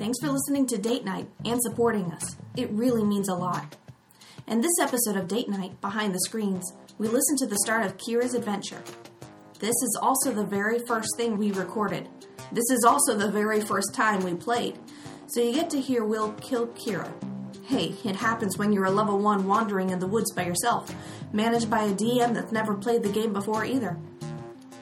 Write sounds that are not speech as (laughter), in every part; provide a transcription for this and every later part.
Thanks for listening to Date Night and supporting us. It really means a lot. In this episode of Date Night, Behind the Screens, we listen to the start of Kira's adventure. This is also the very first thing we recorded. This is also the very first time we played. So you get to hear Will kill Kira. Hey, it happens when you're a level 1 wandering in the woods by yourself, managed by a DM that's never played the game before either.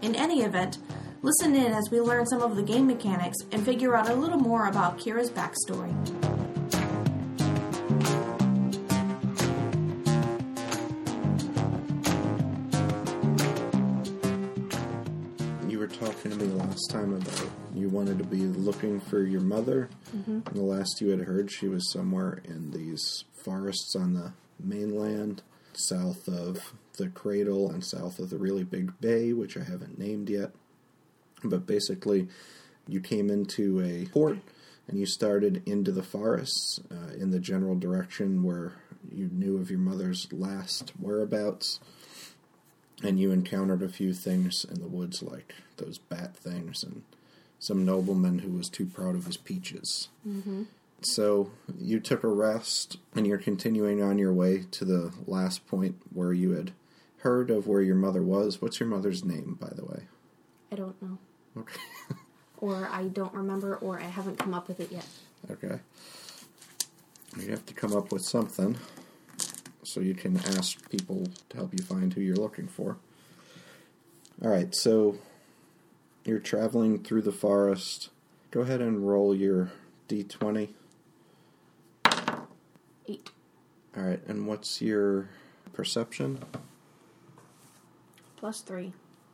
In any event, listen in as we learn some of the game mechanics and figure out a little more about Kira's backstory. You were talking to me last time about you wanted to be looking for your mother. Mm-hmm. And the last you had heard, she was somewhere in these forests on the mainland, south of the cradle and south of the really big bay, which I haven't named yet. But basically, you came into a port and you started into the forests uh, in the general direction where you knew of your mother's last whereabouts and you encountered a few things in the woods like those bat things and some nobleman who was too proud of his peaches. Mm-hmm. So you took a rest and you're continuing on your way to the last point where you had heard of where your mother was. What's your mother's name, by the way? I don't know. Okay. (laughs) Or I don't remember, or I haven't come up with it yet. okay. You have to come up with something so you can ask people to help you find who you're looking for. All right, so you're traveling through the forest. Go ahead and roll your d20. Eight. All right, and what's your perception? Plus three.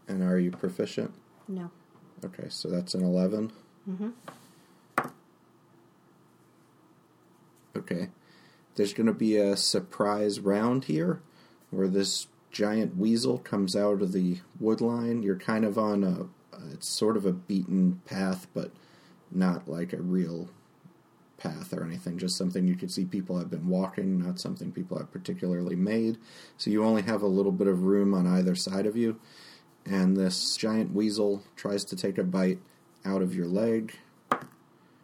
And are you proficient? No. Okay, so that's an 11. Mm-hmm. Okay. There's going to be a surprise round here where this giant weasel comes out of the wood line. You're kind of on a it's sort of a beaten path, but not like a real path or anything, just something you could see people have been walking, not something people have particularly made. So you only have a little bit of room on either side of you. And this giant weasel tries to take a bite out of your leg.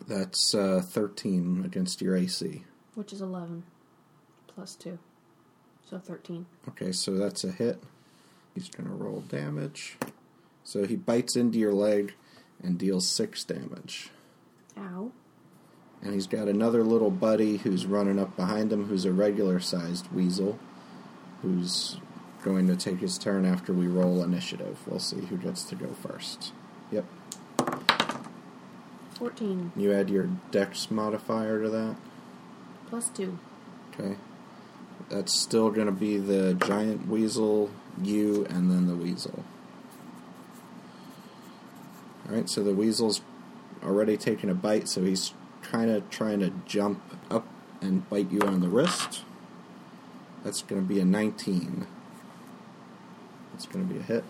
That's uh, 13 against your AC. Which is 11. Plus two. So 13. Okay, so that's a hit. He's going to roll damage. So he bites into your leg and deals six damage. Ow. And he's got another little buddy who's running up behind him who's a regular sized weasel who's going to take his turn after we roll initiative. We'll see who gets to go first. Yep. 14. You add your dex modifier to that. Plus two. Okay. That's still going to be the giant weasel, you, and then the weasel. Alright, so the weasel's already taken a bite, so he's kind of trying to jump up and bite you on the wrist. That's going to be a 19. That's going to be a hit.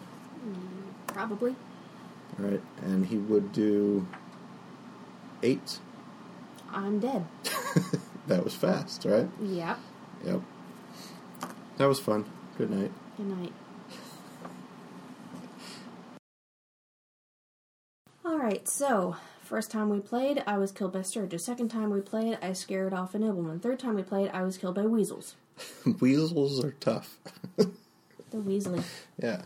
Probably. Alright, and he would do 8. I'm dead. (laughs) That was fast, right? Yep. Yep. That was fun. Good night. Good night. Alright, so first time we played, I was killed by Sturgis. Second time we played, I scared off a nobleman. Third time we played, I was killed by weasels. (laughs) Weasels are tough. (laughs) The Weasley. Yeah.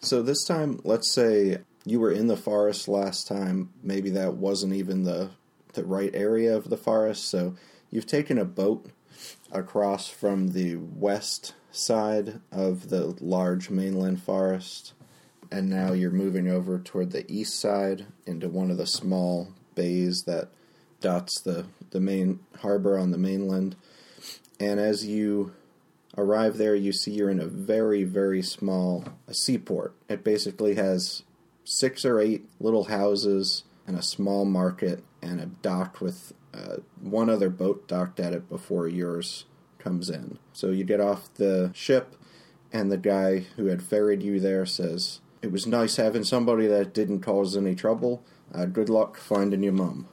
So this time, let's say you were in the forest last time. Maybe that wasn't even the the right area of the forest. So you've taken a boat across from the west side of the large mainland forest, and now you're moving over toward the east side into one of the small bays that dots the the main harbor on the mainland. And as you arrive there, you see you're in a very, very small a seaport. It basically has six or eight little houses and a small market and a dock with uh, one other boat docked at it before yours comes in. So you get off the ship, and the guy who had ferried you there says, It was nice having somebody that didn't cause any trouble. Uh, good luck finding your mum.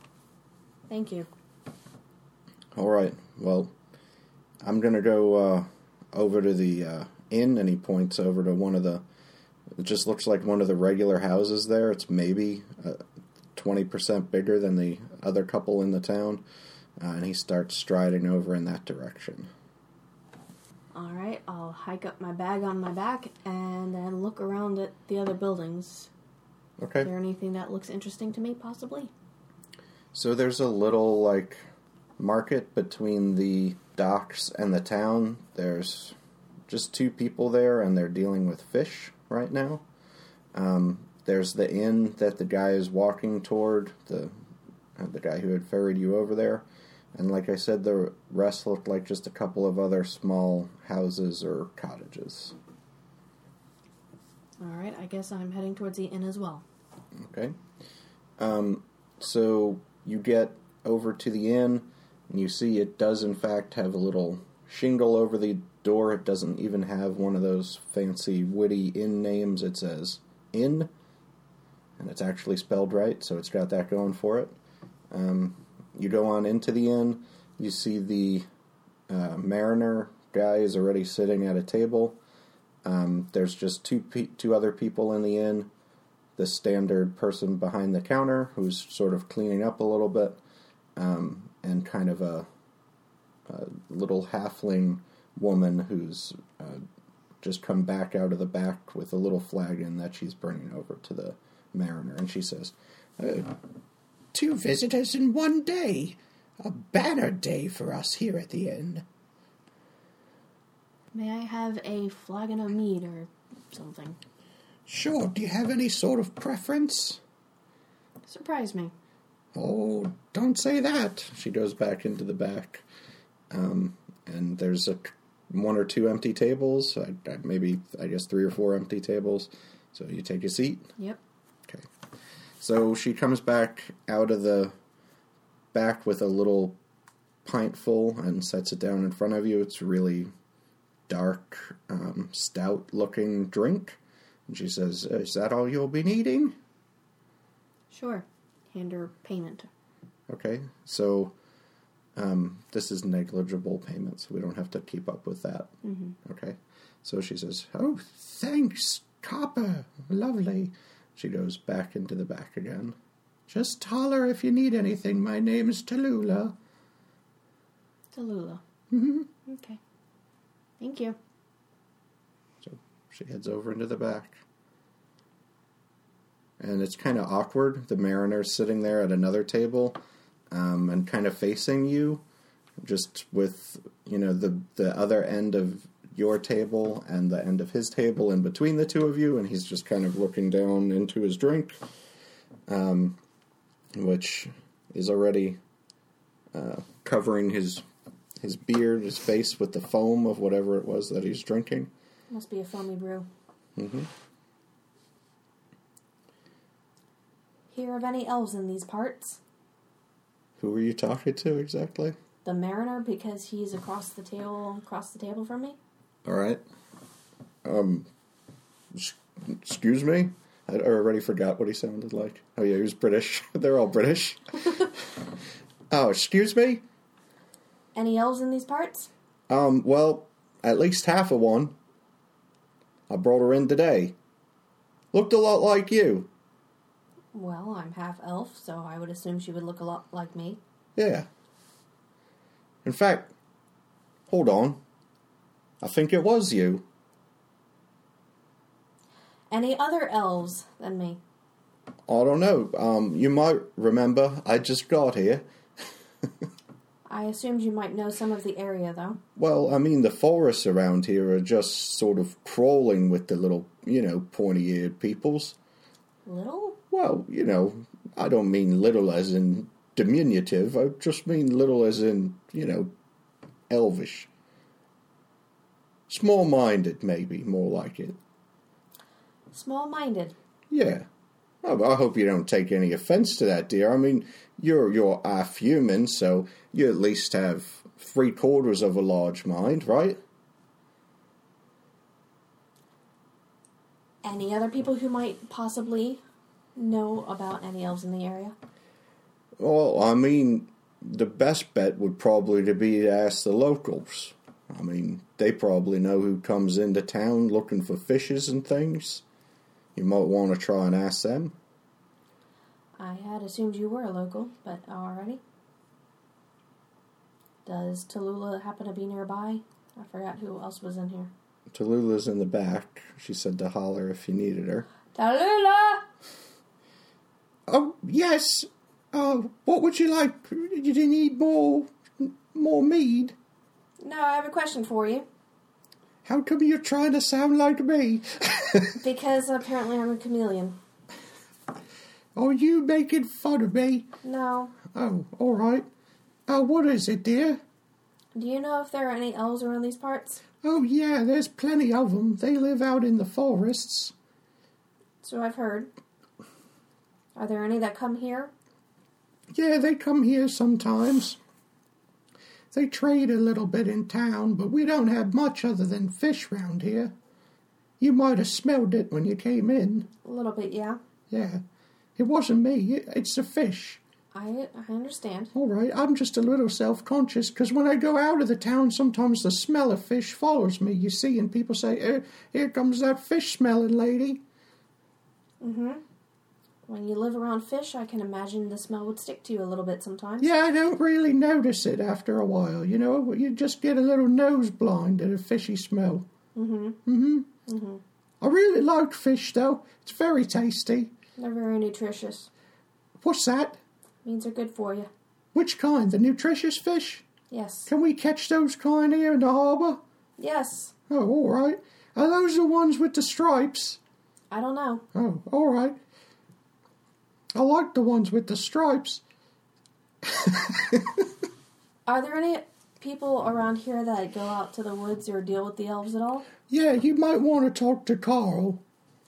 Thank you. All right. Well, I'm gonna go uh, over to the uh, inn, and he points over to one of the. It just looks like one of the regular houses there. It's maybe uh, 20% bigger than the other couple in the town. Uh, and he starts striding over in that direction. All right, I'll hike up my bag on my back and then look around at the other buildings. Okay. Is there anything that looks interesting to me, possibly? So there's a little like market between the docks and the town. There's just two people there, and they're dealing with fish right now. Um, there's the inn that the guy is walking toward, the uh, the guy who had ferried you over there, and like I said, the rest looked like just a couple of other small houses or cottages. All right, I guess I'm heading towards the inn as well. Okay. Um, so you get over to the inn, you see it does, in fact, have a little shingle over the door. It doesn't even have one of those fancy, witty inn names. It says inn, and it's actually spelled right, so it's got that going for it. Um, you go on into the inn, you see the uh, mariner guy is already sitting at a table. Um, there's just two pe- two other people in the inn the standard person behind the counter who's sort of cleaning up a little bit, um, and kind of a, a, little halfling woman who's uh, just come back out of the back with a little flagon that she's bringing over to the mariner, and she says, uh, Two visitors in one day. A banner day for us here at the inn. May I have a flagon of mead or something? Sure. Do you have any sort of preference? Surprise me. Oh, don't say that. She goes back into the back, um, and there's a one or two empty tables. I, I, maybe I guess three or four empty tables. So you take a seat. Yep. Okay. So she comes back out of the back with a little pint full and sets it down in front of you. It's a really dark, um, stout looking drink. And she says, Is that all you'll be needing? Sure. Hand her payment. Okay, so um, this is negligible payment, so we don't have to keep up with that. Mm-hmm. Okay, so she says, Oh, thanks, Copper. Lovely. She goes back into the back again. Just holler if you need anything. My name's Tallulah. Tallulah. Mm-hmm. Okay. Thank you. So she heads over into the back. And it's kind of awkward. The mariner's sitting there at another table um, and kind of facing you, just with, you know, the, the other end of your table and the end of his table in between the two of you, and he's just kind of looking down into his drink, um, which is already uh, covering his his beard, his face with the foam of whatever it was that he's drinking. Must be a foamy brew. Mm-hmm. Hear of any elves in these parts? Who were you talking to exactly? The mariner, because he's across the table, across the table from me. All right. Um, excuse me. I already forgot what he sounded like. Oh yeah, he was British. (laughs) They're all British. (laughs) oh, excuse me. Any elves in these parts? Um, well, at least half of one. I brought her in today. Looked a lot like you. Well, I'm half elf, so I would assume she would look a lot like me. Yeah. In fact, hold on. I think it was you. Any other elves than me? I don't know. Um, you might remember I just got here. (laughs) I assumed you might know some of the area, though. Well, I mean, the forests around here are just sort of crawling with the little, you know, pointy eared peoples. Little? Well, you know, I don't mean little as in diminutive, I just mean little as in, you know, elvish. Small minded, maybe, more like it. Small minded. Yeah. Oh, I hope you don't take any offense to that, dear. I mean, you're you're half human, so you at least have three quarters of a large mind, right? Any other people who might possibly know about any elves in the area? Well, I mean, the best bet would probably to be to ask the locals. I mean, they probably know who comes into town looking for fishes and things. You might want to try and ask them. I had assumed you were a local, but alrighty. Does Tallulah happen to be nearby? I forgot who else was in here. Tallulah's in the back. She said to holler if you needed her. Tallulah! Oh, yes. Uh, what would you like? Did you need more, more mead? No, I have a question for you. How come you're trying to sound like me? (laughs) Because apparently I'm a chameleon. Are you making fun of me? No. Oh, all right. Uh, what is it, dear? Do you know if there are any elves around these parts? Oh, yeah, there's plenty of them. They live out in the forests. So I've heard. Are there any that come here? Yeah, they come here sometimes. They trade a little bit in town, but we don't have much other than fish round here. You might have smelled it when you came in. A little bit, yeah. Yeah. It wasn't me, it- it's the fish. I I understand. All right, I'm just a little self conscious because when I go out of the town, sometimes the smell of fish follows me, you see, and people say, "Eh, Here comes that fish smelling lady. When you live around fish, I can imagine the smell would stick to you a little bit sometimes. Yeah, I don't really notice it after a while, you know. You just get a little nose blind at a fishy smell. Mm-hmm. Mm-hmm. Mm-hmm. I really like fish, though. It's very tasty. They're very nutritious. What's that? Means they're good for you. Which kind? The nutritious fish? Yes. Can we catch those kind here in the harbour? Yes. Oh, all right. Are those the ones with the stripes? I don't know. Oh, all right. I like the ones with the stripes. Are there any people around here that go out to the woods or deal with the elves at all? Yeah, you might want to talk to Carl.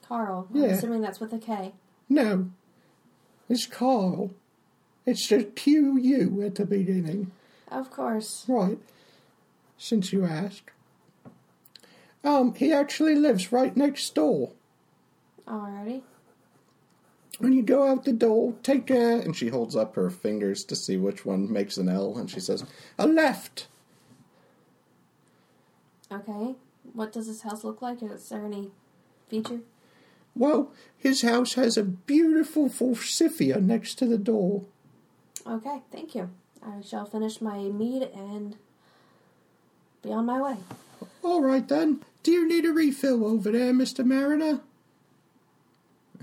Carl. I'm Yeah. assuming that's with a K. No, it's Carl. It's the Q U at the beginning. Of course. Right. Since you asked. Um, he actually lives right next door. Alrighty. When you go out the door, take a, And she holds up her fingers to see which one makes an L, and she says, a left. Okay. What does this house look like? Is there any feature? Well, his house has a beautiful forsythia next to the door. Okay, thank you. I shall finish my mead and be on my way. All right then. Do you need a refill over there, Mr. Mariner?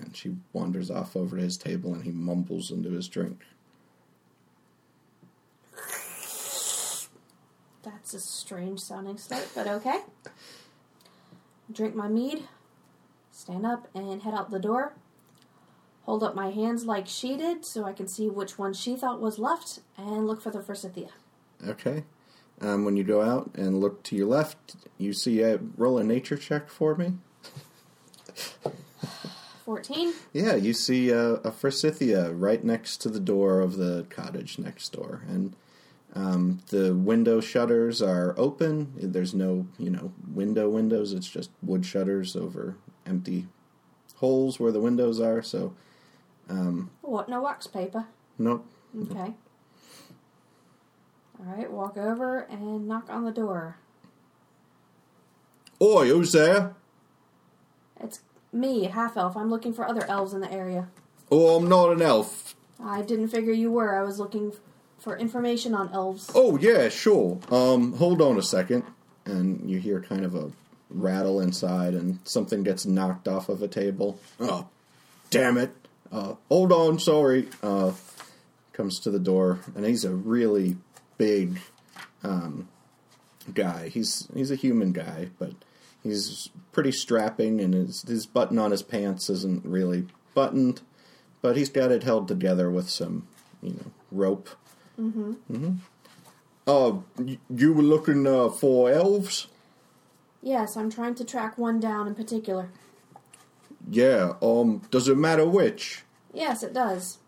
And she wanders off over to his table, and he mumbles into his drink. That's a strange sounding start, but okay. Drink my mead, stand up and head out the door. Hold up my hands like she did so I can see which one she thought was left and look for the forsythia. Okay. Um, when you go out and look to your left, you see a roll a nature check for me. 14. Yeah, you see a, a forsythia right next to the door of the cottage next door, and um, the window shutters are open. There's no, you know, window windows. It's just wood shutters over empty holes where the windows are. So, What? No wax paper. nope. Okay. Alright, walk over and knock on the door. Oi, who's there? It's me, half elf. I'm looking for other elves in the area. Oh, I'm not an elf. I didn't figure you were. I was looking for information on elves. Oh yeah, sure. Um, hold on a second, and you hear kind of a rattle inside, and something gets knocked off of a table. Oh, damn it! Uh, hold on, sorry. Uh, comes to the door, and he's a really big um, guy. He's he's a human guy, but he's pretty strapping, and his his button on his pants isn't really buttoned, but he's got it held together with some you know rope. Mm-hmm. Mhm. Uh, you were looking uh, for elves? Yes, I'm trying to track one down in particular. Yeah. Um, does it matter which? Yes, it does.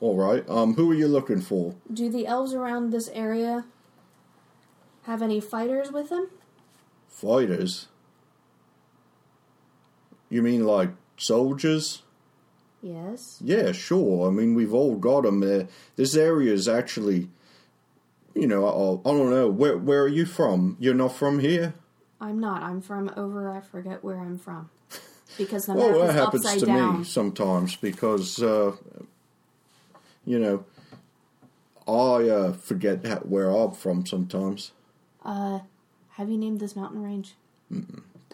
All right. Um, who are you looking for? Do the elves around this area have any fighters with them? Fighters. You mean like soldiers? Yes. Yeah, sure. I mean, we've all got them. Uh, this area is actually, you know, I, I don't know. Where where are you from? You're not from here. I'm not. I'm from over. I forget where I'm from. (laughs) Because the Well, map that is happens upside to down. me sometimes because uh, you know, I uh, forget where I'm from sometimes. Uh, have you named this mountain range?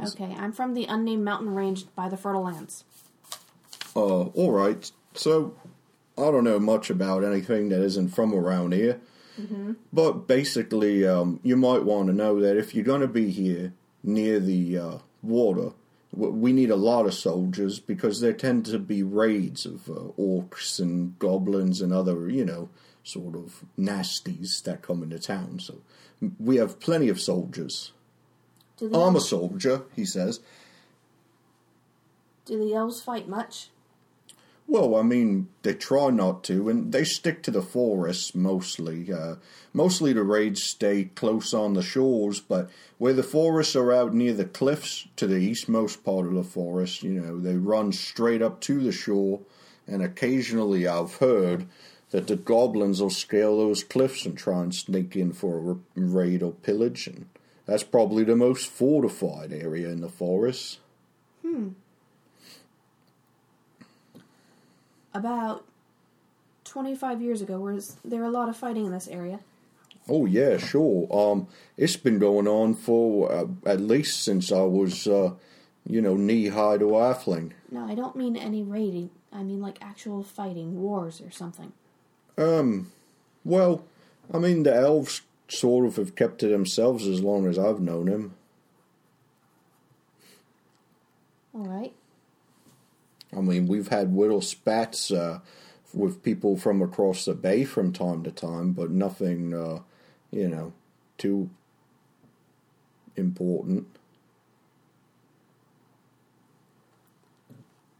Okay, I'm from the unnamed mountain range by the Fertile Lands. Uh, all right. So, I don't know much about anything that isn't from around here. But basically, um, you might want to know that if you're going to be here near the uh, water, we need a lot of soldiers because there tend to be raids of uh, orcs and goblins and other, you know, sort of nasties that come into town. So, we have plenty of soldiers. Do the, I'm a soldier, he says. do the elves fight much? Well, I mean, they try not to, and they stick to the forests mostly. Uh, mostly the raids stay close on the shores, but where the forests are out near the cliffs to the eastmost part of the forest, you know, they run straight up to the shore, and occasionally I've heard that the goblins will scale those cliffs and try and sneak in for a raid or pillage, and that's probably the most fortified area in the forest. Hmm. About 25 years ago, was there a lot of fighting in this area? Oh yeah, sure. Um, it's been going on for uh, at least since I was, uh, you know, knee high to halfling. No, I don't mean any raiding. I mean like actual fighting, wars or something. Um, well, I mean the elves sort of have kept to themselves as long as I've known them. All right. I mean, we've had little spats uh, with people from across the bay from time to time, but nothing, uh, you know, too important.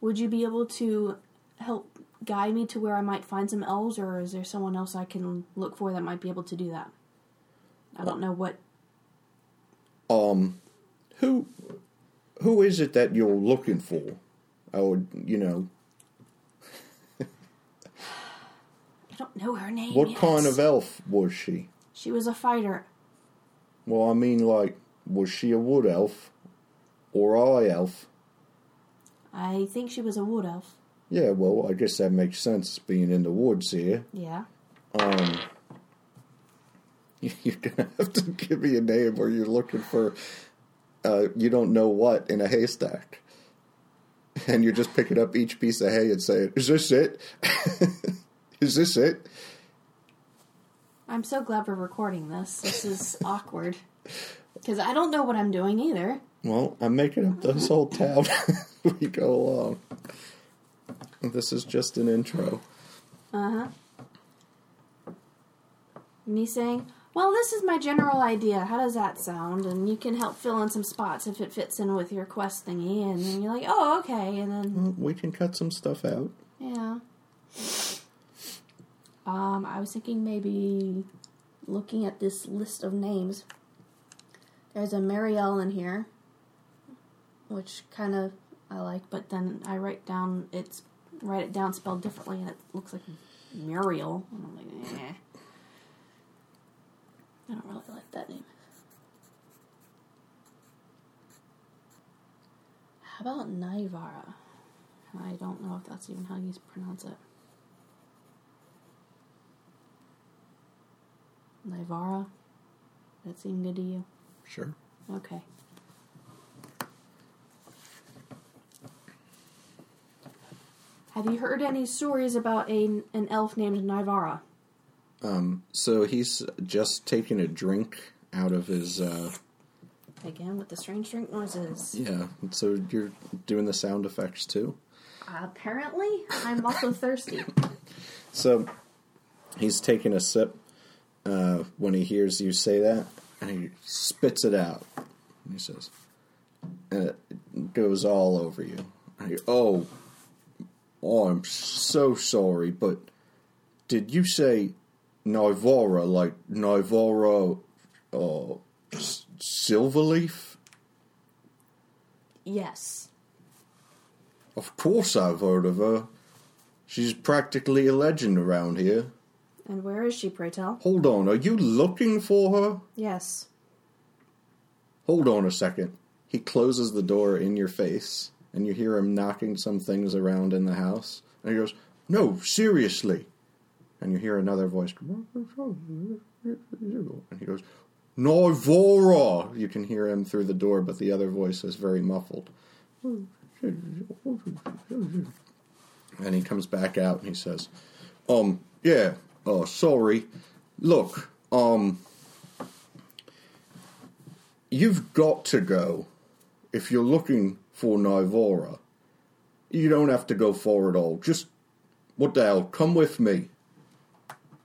Would you be able to help guide me to where I might find some elves, or is there someone else I can look for that might be able to do that? I don't know what. Um, who who is it that you're looking for? Or you know, I don't know her name. what yet. kind of elf was she? She was a fighter. Well, I mean, like, was she a wood elf or high elf? I think she was a wood elf. Yeah, well, I guess that makes sense being in the woods here. Yeah. Um, (laughs) you're gonna have to give me a name or you're looking for, uh, you don't know what in a haystack. And you're just picking up each piece of hay and saying, Is this it? (laughs) Is this it? I'm so glad we're recording this. This is awkward. Because I don't know what I'm doing either. Well, I'm making up this whole town (laughs) we go along. This is just an intro. Uh huh. Me saying, well, this is my general idea. How does that sound? And you can help fill in some spots if it fits in with your quest thingy. And then you're like, oh, okay. And then, Well, We can cut some stuff out. yeah. Um, I was thinking maybe looking at this list of names. There's a Marielle in here, which kind of I like, but then I write down it's write it down spelled differently, and it looks like Muriel. And I'm like, eh. I don't really like that name. How about Naivara? I don't know if that's even how you pronounce it. Naivara? That seem good to you? Sure. Okay. Have you heard any stories about a, an elf named Naivara? Um, so he's just taking a drink out of his. Uh, Again, with the strange drink noises. yeah. So you're doing the sound effects too. Apparently, I'm also thirsty. (laughs) So he's taking a sip uh, when he hears you say that, and he spits it out. And he says, and it goes all over you. You, oh, oh, I'm so sorry, but did you say Nivora like Nivora uh, S- Silverleaf? Yes. Of course I've heard of her. She's practically a legend around here. And where is she, pray tell? Hold on, are you looking for her? Yes. Hold on a second. He closes the door in your face, and you hear him knocking some things around in the house. And he goes, No, seriously. And you hear another voice. And he goes, Nivora! You can hear him through the door, but the other voice is very muffled. And he comes back out and he says, Um, yeah, uh, sorry. Look, um, you've got to go if you're looking for Nivora. You don't have to go far at all. Just, what the hell, come with me.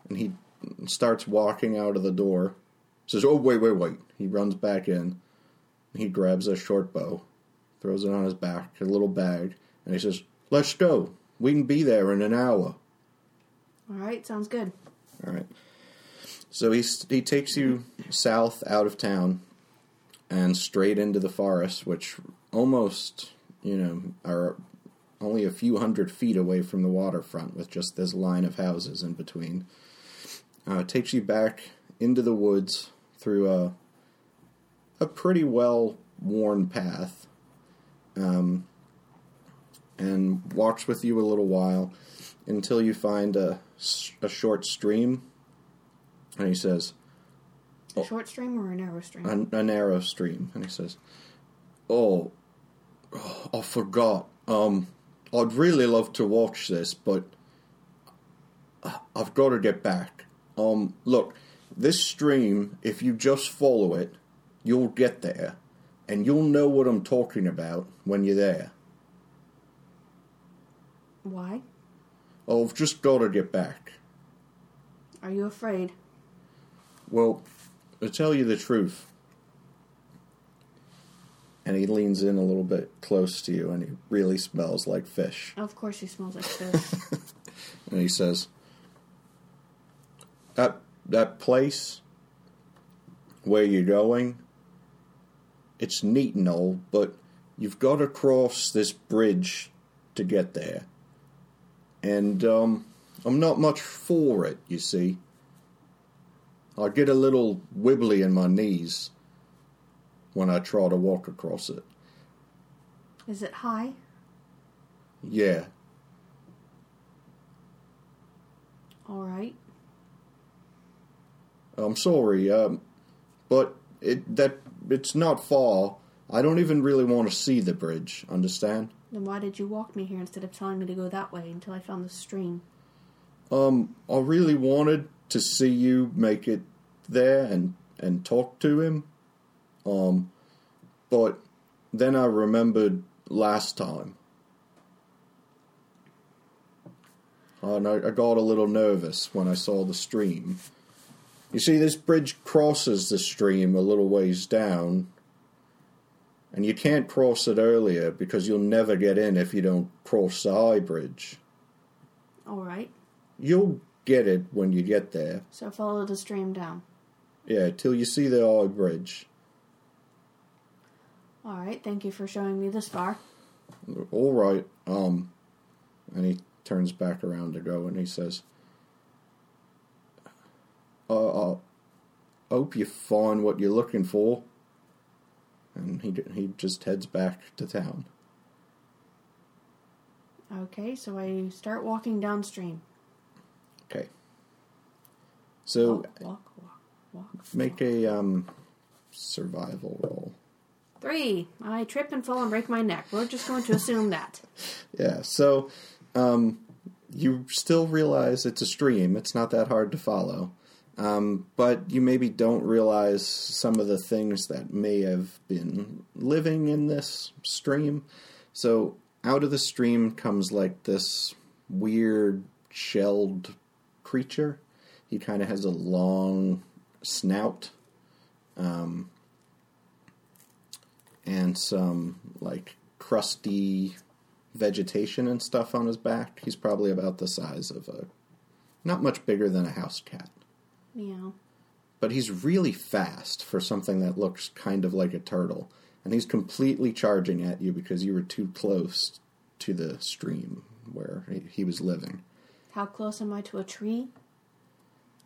And he starts walking out of the door. Says, oh, wait, wait, wait. He runs back in. He grabs a short bow, throws it on his back, a little bag, and he says, let's go. We can be there in an hour. All right, sounds good. All right. So he he takes you south out of town and straight into the forest, which almost you know are only a few hundred feet away from the waterfront, with just this line of houses in between. Uh, takes you back into the woods through a a pretty well worn path, um, and walks with you a little while until you find a, a short stream. And he says, A short stream or a narrow stream? a, a narrow stream, and he says, "Oh, oh, I forgot. Um, I'd really love to watch this, but I've got to get back. Um, look, this stream, if you just follow it, you'll get there, and you'll know what I'm talking about when you're there. Why? Oh, I've just got to get back. Are you afraid? Well, to tell you the truth." And he leans in a little bit close to you, and he really smells like fish. Of course, he smells like fish. (laughs) and he says, "That that place where you're going, it's neat and all, but you've got to cross this bridge to get there, and um, I'm not much for it. You see, I get a little wibbly in my knees when I try to walk across it. Is it high? Yeah." All right. I'm sorry, um, but it that it's not far. I don't even really want to see the bridge. Understand? Then why did you walk me here instead of telling me to go that way until I found the stream? Um, I really wanted to see you make it there and and talk to him. Um, but then I remembered last time. And I, I got a little nervous when I saw the stream. You see, this bridge crosses the stream a little ways down, and you can't cross it earlier because you'll never get in if you don't cross the high bridge. All right. You'll get it when you get there. So follow the stream down. Yeah, till you see the high bridge. All right. Thank you for showing me this far. All right. Um, and he turns back around to go, and he says, "Uh, uh hope you find what you're looking for." And he he just heads back to town. Okay. So I start walking downstream. Okay. So Walk, walk, walk, walk. make a um survival roll. Three. I trip and fall and break my neck. We're just going to assume that. (laughs) Yeah. So, um, you still realize it's a stream. It's not that hard to follow. Um, but you maybe don't realize some of the things that may have been living in this stream. So, out of the stream comes like this weird shelled creature. He kind of has a long snout. Um, and some like crusty vegetation and stuff on his back. He's probably about the size of a not much bigger than a house cat. But he's really fast for something that looks kind of like a turtle. And he's completely charging at you because you were too close to the stream where he, he was living. How close am I to a tree?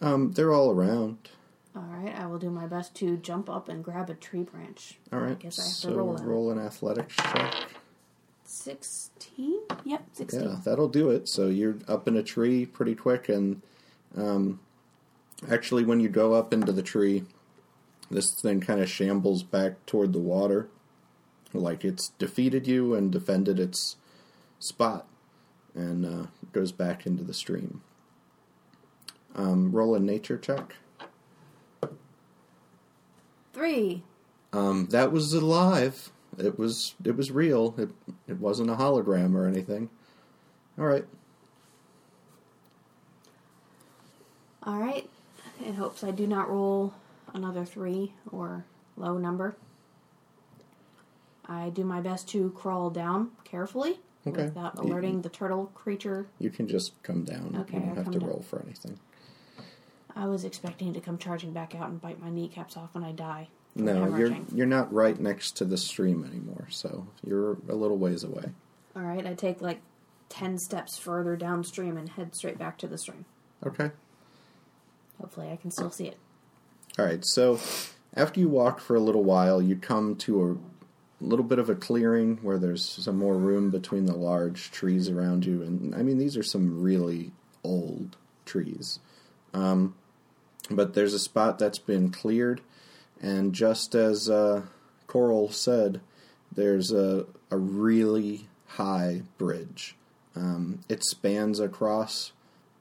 Um, they're all around. All right. I will do my best to jump up and grab a tree branch. All right. I guess I have so to roll roll, an athletics check. Sixteen. Yep. Sixteen. Yeah, that'll do it. So you're up in a tree pretty quick, and Um, actually, when you go up into the tree, this thing kind of shambles back toward the water, like it's defeated you and defended its spot, and uh, goes back into the stream. Um, roll a nature check. Three. Um, that was alive. It was it was real. It it wasn't a hologram or anything. All right. All right. In hopes I do not roll another three or low number. I do my best to crawl down carefully Okay. without You- alerting the turtle creature. You can just come down. Okay, you don't I'll have to down. roll for anything. I was expecting to come charging back out and bite my kneecaps off when I die. No, you're you're not right next to the stream anymore, so you're a little ways away. All right, I take like 10 steps further downstream and head straight back to the stream. Okay. Hopefully, I can still see it. All right. So after you walk for a little while, you come to a little bit of a clearing where there's some more room between the large trees around you, and I mean these are some really old trees. Um, but there's a spot that's been cleared, and just as uh, Coral said, there's a a really high bridge. Um, it spans across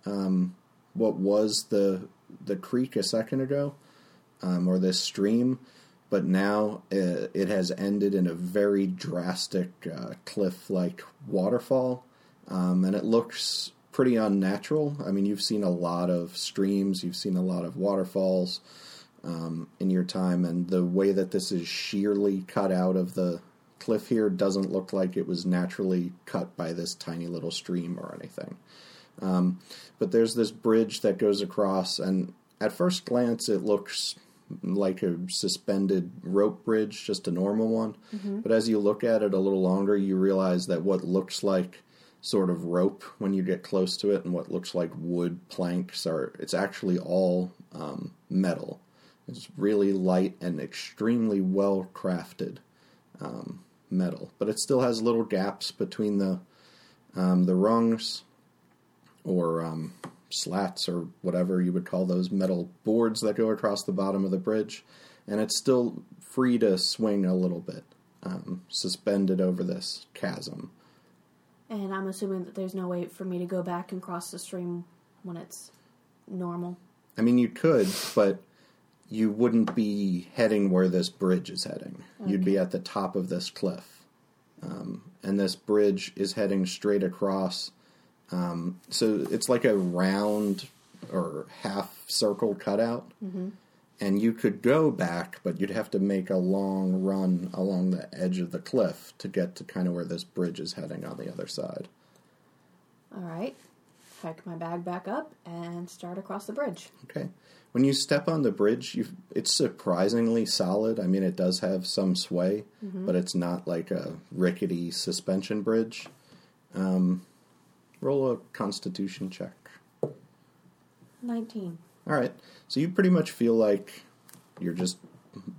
um, what was the the creek a second ago, um, or this stream, but now uh, it has ended in a very drastic uh, cliff-like waterfall, um, and it looks pretty unnatural. I mean, you've seen a lot of streams, you've seen a lot of waterfalls um, in your time, and the way that this is sheerly cut out of the cliff here doesn't look like it was naturally cut by this tiny little stream or anything. Um, but there's this bridge that goes across, and at first glance, it looks like a suspended rope bridge, just a normal one. But as you look at it a little longer, you realize that what looks like sort of rope when you get close to it, and what looks like wood planks are it's actually all um, metal. It's really light and extremely well crafted um, metal, but it still has little gaps between the um, the rungs or um, slats or whatever you would call those metal boards that go across the bottom of the bridge, and it's still free to swing a little bit, um, suspended over this chasm. And I'm assuming that there's no way for me to go back and cross the stream when it's normal. I mean, you could, but you wouldn't be heading where this bridge is heading. You'd be at the top of this cliff. Um, and this bridge is heading straight across. Um, so it's like a round or half circle cutout. And you could go back, but you'd have to make a long run along the edge of the cliff to get to kind of where this bridge is heading on the other side. All right. Hike my bag back up and start across the bridge. Okay. When you step on the bridge, it's surprisingly solid. I mean, it does have some sway, but it's not like a rickety suspension bridge. Um, roll a Constitution check. 19. All right. So you pretty much feel like you're just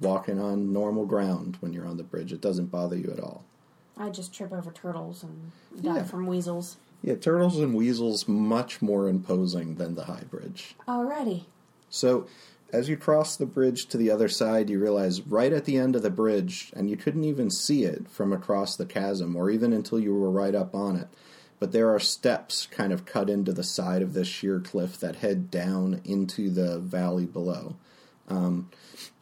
walking on normal ground when you're on the bridge. It doesn't bother you at all. I just trip over turtles and die Yeah. from weasels. Yeah, turtles and weasels much more imposing than the high bridge. Alrighty. So, as you cross the bridge to the other side, you realize right at the end of the bridge, and you couldn't even see it from across the chasm, or even until you were right up on it. But there are steps kind of cut into the side of this sheer cliff that head down into the valley below. Um,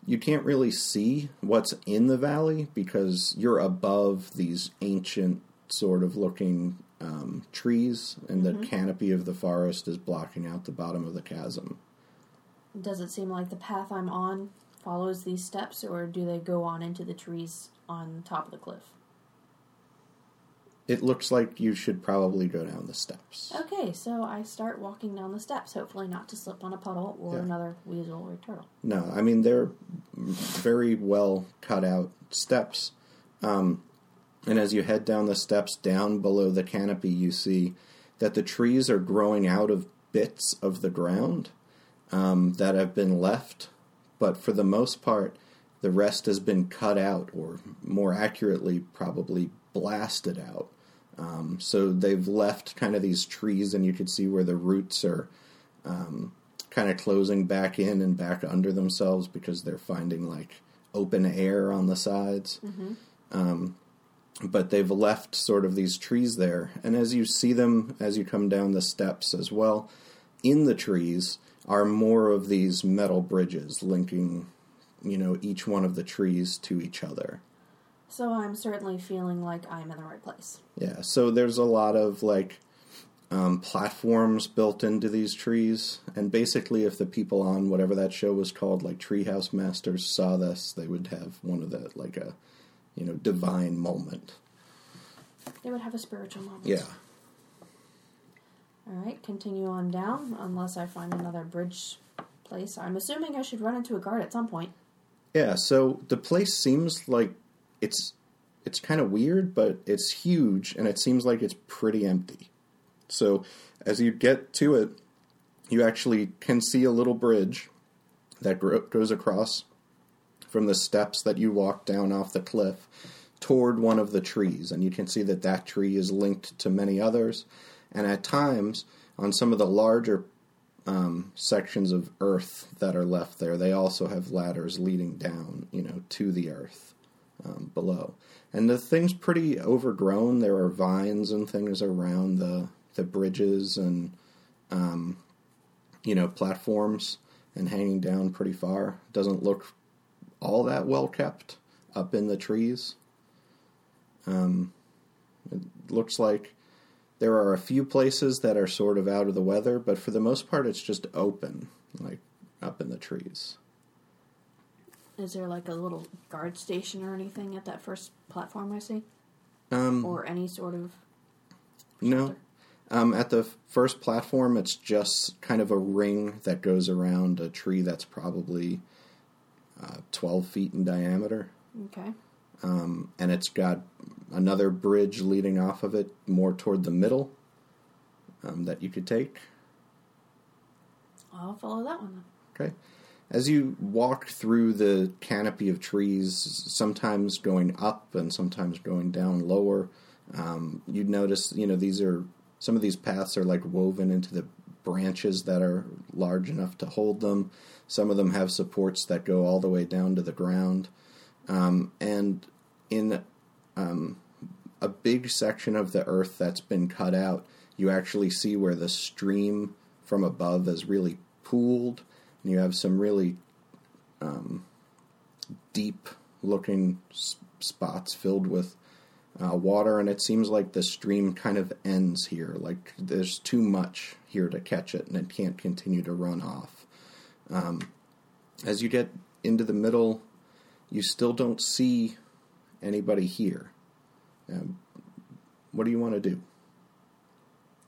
you can't really see what's in the valley because you're above these ancient sort of looking um, trees, and the canopy of the forest is blocking out the bottom of the chasm. Does it seem like the path I'm on follows these steps, or do they go on into the trees on top of the cliff? It looks like you should probably go down the steps. Okay, so I start walking down the steps, hopefully not to slip on a puddle or Yeah. another weasel or turtle. No, I mean they're very well cut out steps. Um, and as you head down the steps down below the canopy, you see that the trees are growing out of bits of the ground um, that have been left, but for the most part, the rest has been cut out, or more accurately, probably blasted out. Um, so they've left kind of these trees, and you could see where the roots are um, kind of closing back in and back under themselves because they're finding like open air on the sides. Um, but they've left sort of these trees there, and as you see them as you come down the steps as well, in the trees are more of these metal bridges linking, you know, each one of the trees to each other. So I'm certainly feeling like I'm in the right place. Yeah, so there's a lot of like um, platforms built into these trees, and basically, if the people on whatever that show was called, like Treehouse Masters, saw this, they would have one of the like a you know divine moment. They would have a spiritual moment. Yeah, All right, continue on down unless I find another bridge place. I'm assuming I should run into a guard at some point. yeah. So the place seems like it's it's kind of weird, but it's huge, and it seems like it's pretty empty. So as you get to it, you actually can see a little bridge that goes across from the steps that you walk down off the cliff toward one of the trees, and you can see that that tree is linked to many others. And at times, on some of the larger um, sections of earth that are left there, they also have ladders leading down, you know, to the earth um, below. And the thing's pretty overgrown. There are vines and things around the the bridges and um, you know platforms and hanging down pretty far. Doesn't look all that well kept up in the trees. Um, it looks like there are a few places that are sort of out of the weather, but for the most part, it's just open, like up in the trees. Is there like a little guard station or anything at that first platform I see? Um, Or any sort of. no. Um, at the first platform, it's just kind of a ring that goes around a tree that's probably uh, 12 feet in diameter. Okay. Um, and it's got another bridge leading off of it more toward the middle um, that you could take. I'll follow that one then. Okay. As you walk through the canopy of trees, sometimes going up and sometimes going down lower, um, you notice, you know, these are some of these paths are like woven into the branches that are large enough to hold them. Some of them have supports that go all the way down to the ground. Um, and in um, a big section of the earth that's been cut out, you actually see where the stream from above is really pooled, you have some really um, deep looking s- spots filled with uh, water, and it seems like the stream kind of ends here. Like there's too much here to catch it, and it can't continue to run off. Um, as you get into the middle, you still don't see anybody here. Um, what do you want to do?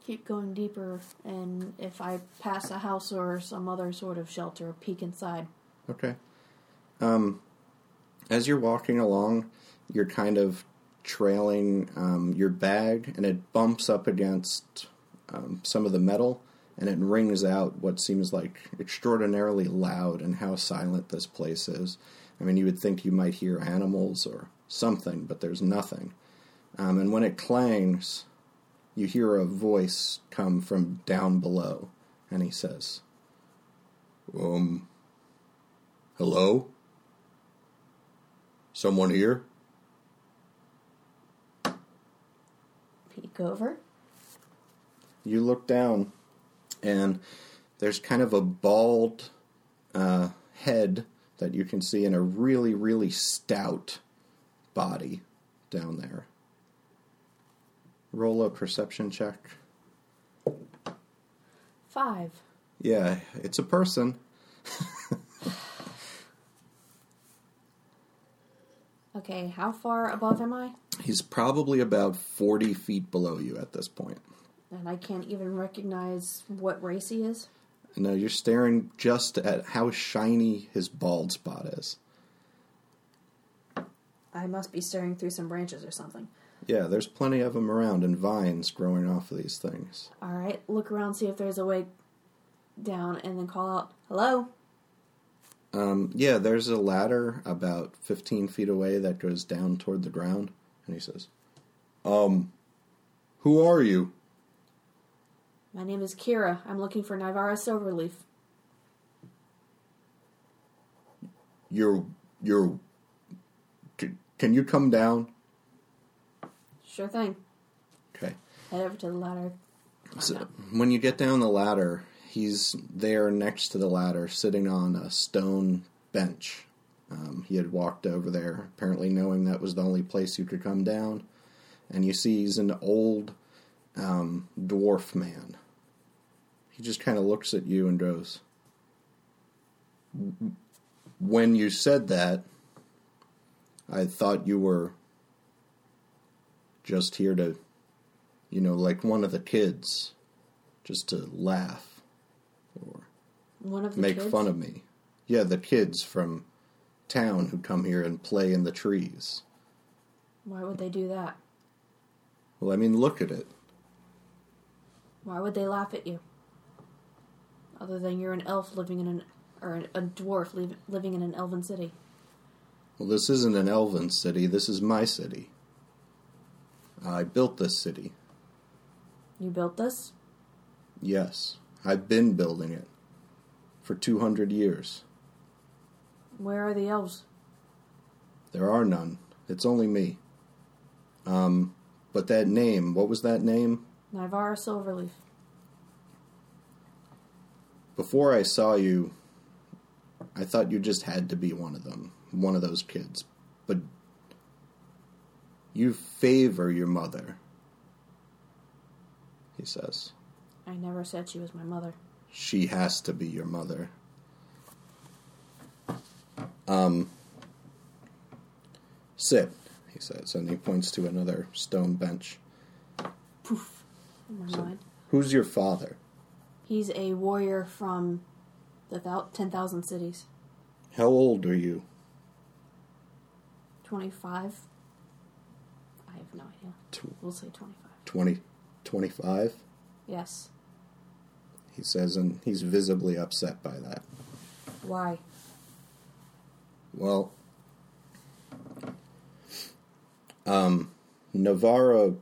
Keep going deeper, and if I pass a house or some other sort of shelter, peek inside. Okay. Um, as you're walking along, you're kind of trailing um, your bag, and it bumps up against um, some of the metal, and it rings out what seems like extraordinarily loud and how silent this place is. I mean, you would think you might hear animals or something, but there's nothing. Um, and when it clangs, you hear a voice come from down below, and he says, Um, hello? Someone here? Peek over. You look down, and there's kind of a bald uh, head that you can see in a really, really stout body down there. Roll a perception check. Five. Yeah, it's a person. (laughs) Okay, how far above am I? He's probably about 40 feet below you at this point. And I can't even recognize what race he is. No, you're staring just at how shiny his bald spot is. I must be staring through some branches or something. Yeah, there's plenty of them around and vines growing off of these things. All right, look around, see if there's a way down, and then call out, hello? Um, yeah, there's a ladder about 15 feet away that goes down toward the ground. And he says, um, who are you? My name is Kira. I'm looking for Nivara Silverleaf. You're, you're, can you come down? Sure thing. Okay. Head over to the ladder. So when you get down the ladder, he's there next to the ladder, sitting on a stone bench. Um, he had walked over there, apparently knowing that was the only place you could come down. And you see he's an old um, dwarf man. He just kind of looks at you and goes, When you said that, I thought you were just here to you know, like one of the kids, just to laugh or One of the make kids? fun of me. Yeah, the kids from town who come here and play in the trees. Why would they do that? Well, I mean, look at it. Why would they laugh at you? Other than you're an elf living in an or a dwarf liv- living in an elven city. Well, this isn't an elven city, this is my city. I built this city. You built this? Yes, I've been building it for 200 years. Where are the elves? There are none. It's only me. Um, but that name, what was that name? Nivara Silverleaf. Before I saw you, I thought you just had to be one of them, one of those kids. But you favor your mother, he says. I never said she was my mother. She has to be your mother. Um, sit, he says, and he points to another stone bench. Poof. So- mind. Who's your father? He's a warrior from the thou- 10,000 cities. How old are you? 25? Have no idea. Tw- We'll say 25. 20, 25? Yes. He says, and he's visibly upset by that. Why? Well, um, Nivara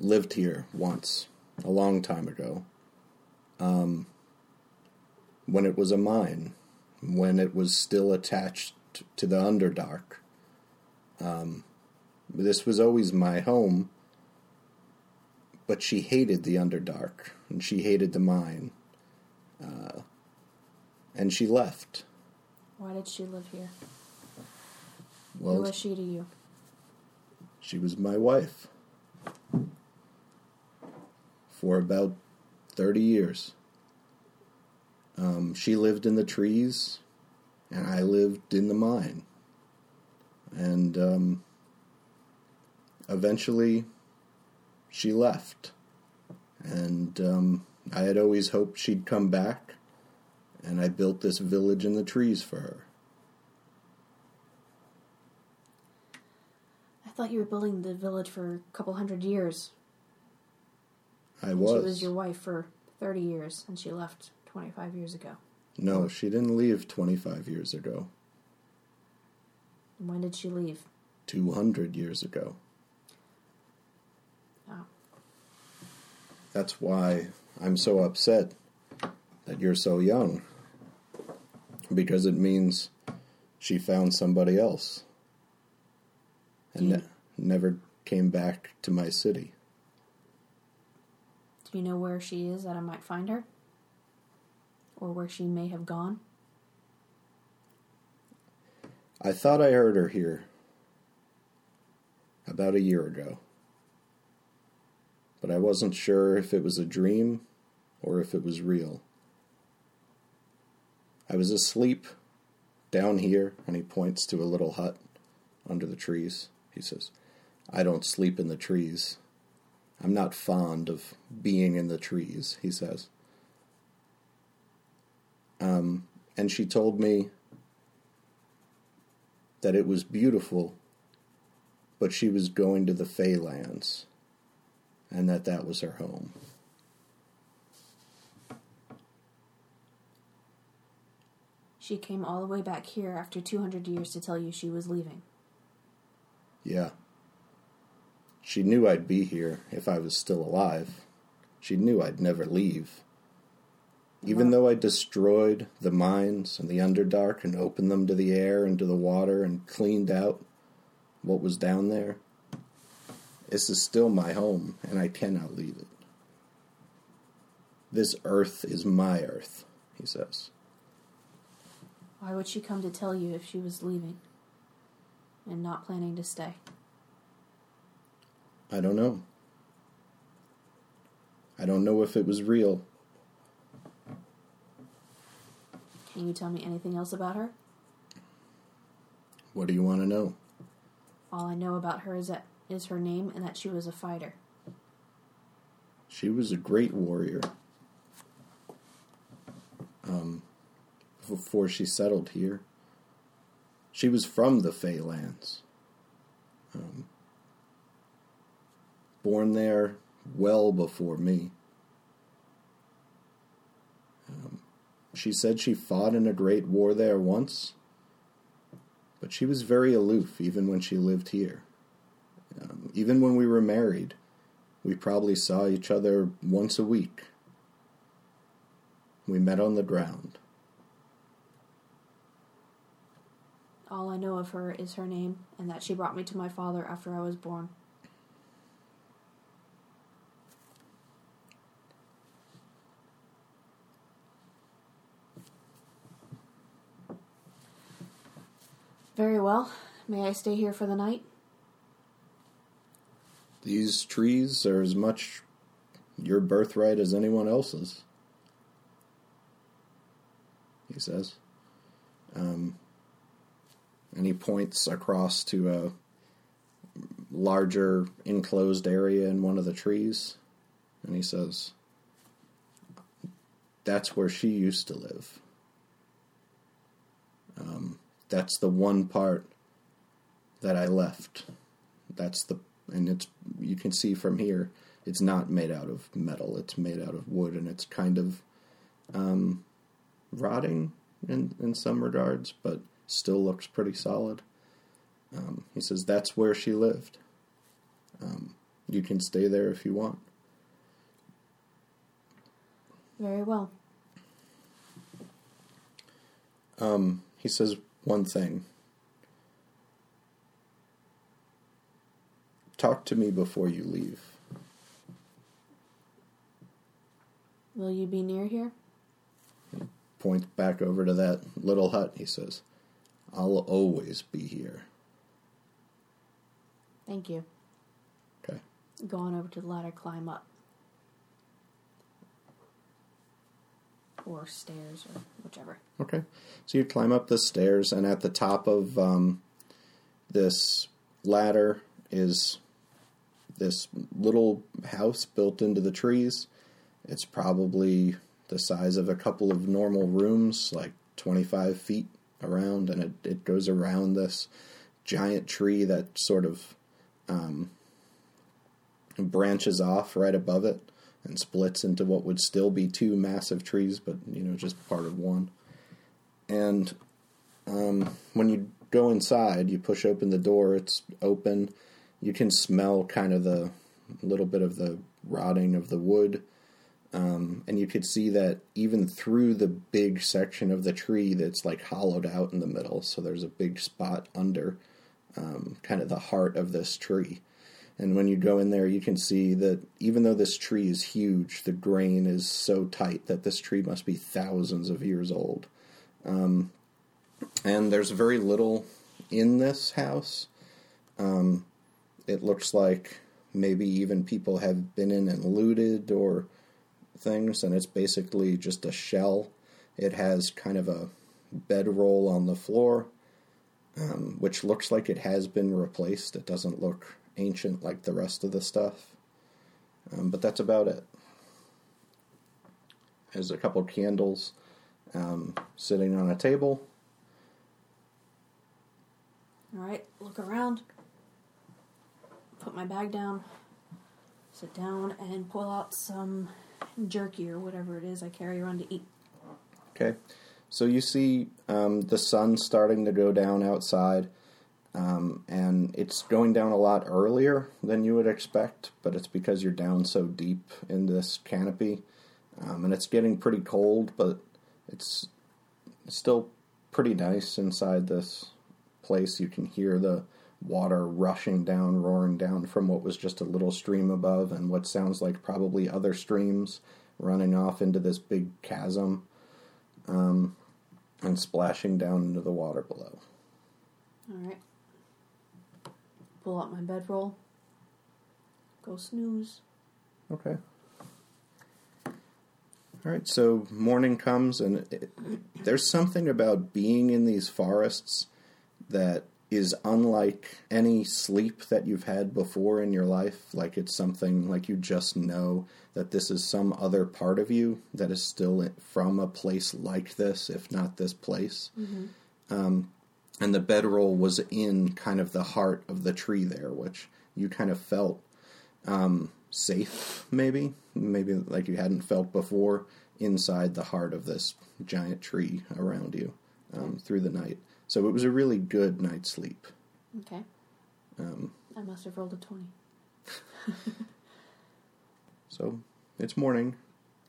lived here once, a long time ago, um, when it was a mine, when it was still attached to the Underdark. Um, this was always my home, but she hated the Underdark, and she hated the mine, uh, and she left. Why did she live here? Who was she to you? She was my wife for about 30 years. Um, she lived in the trees, and I lived in the mine. And um, eventually, she left. And um, I had always hoped she'd come back, and I built this village in the trees for her. I thought you were building the village for a couple hundred years. I And was. She was your wife for 30 years, and she left 25 years ago. No, she didn't leave 25 years ago. When did she leave? 200 years ago. Oh. That's why I'm so upset that you're so young. Because it means she found somebody else and ne- never came back to my city. Do you know where she is that I might find her? Or where she may have gone? I thought I heard her here about a year ago. But I wasn't sure if it was a dream or if it was real. I was asleep down here, and he points to a little hut under the trees. He says, I don't sleep in the trees. I'm not fond of being in the trees, he says. Um, and she told me that it was beautiful, but she was going to the Feylands, and that that was her home. She came all the way back here after 200 years to tell you she was leaving. Yeah. She knew I'd be here if I was still alive. She knew I'd never leave. Even though I destroyed the mines and the Underdark and opened them to the air and to the water and cleaned out what was down there, this is still my home and I cannot leave it. This earth is my earth, he says. Why would she come to tell you if she was leaving and not planning to stay? I don't know. I don't know if it was real. Can you tell me anything else about her? What do you want to know? All I know about her is that is her name and that she was a fighter. She was a great warrior. Um, before she settled here, she was from the Feylands. Um, born there well before me. Um, she said she fought in a great war there once, but she was very aloof even when she lived here. Um, even when we were married, we probably saw each other once a week. We met on the ground. All I know of her is her name and that she brought me to my father after I was born. Very well. May I stay here for the night? These trees are as much your birthright as anyone else's, he says. Um, and he points across to a larger enclosed area in one of the trees, and he says, That's where she used to live. Um, that's the one part that I left. That's the and it's you can see from here it's not made out of metal. It's made out of wood, and it's kind of um, rotting in in some regards, but still looks pretty solid. Um, he says that's where she lived. Um, you can stay there if you want. Very well. Um, he says one thing. Talk to me before you leave. Will you be near here? Points back over to that little hut. He says, I'll always be here. Thank you. Okay. Go on over to the ladder, climb up. Or stairs, or whichever. Okay. So you climb up the stairs, and at the top of um, this ladder is this little house built into the trees. It's probably the size of a couple of normal rooms, like 25 feet around, and it, it goes around this giant tree that sort of um, branches off right above it and splits into what would still be two massive trees, but you know, just part of one. And um, when you go inside, you push open the door, it's open. You can smell kind of the little bit of the rotting of the wood. Um, and you could see that even through the big section of the tree that's like hollowed out in the middle. So there's a big spot under um, kind of the heart of this tree. And when you go in there, you can see that even though this tree is huge, the grain is so tight that this tree must be thousands of years old. Um, and there's very little in this house. Um, it looks like maybe even people have been in and looted or things, and it's basically just a shell. It has kind of a bedroll on the floor, um, which looks like it has been replaced. It doesn't look ancient like the rest of the stuff. Um, but that's about it. There's a couple candles um, sitting on a table. All right, look around. Put my bag down. Sit down and pull out some jerky or whatever it is I carry around to eat. Okay. So you see um, the sun starting to go down outside, um, and it's going down a lot earlier than you would expect, but it's because you're down so deep in this canopy. um, and it's getting pretty cold, but it's still pretty nice inside this place. You can hear the water rushing down, roaring down from what was just a little stream above, and what sounds like probably other streams running off into this big chasm um, and splashing down into the water below. All right. Pull out my bedroll. Go snooze. Okay. All right, so morning comes, and it, there's something about being in these forests that is unlike any sleep that you've had before in your life. Like it's something like you just know that this is some other part of you that is still from a place like this, if not this place. Um, and the bedroll was in kind of the heart of the tree there, which you kind of felt um, safe, maybe, maybe like you hadn't felt before inside the heart of this giant tree around you um, through the night. So it was a really good night's sleep. Okay. Um, I must have rolled a 20. (laughs) so it's morning.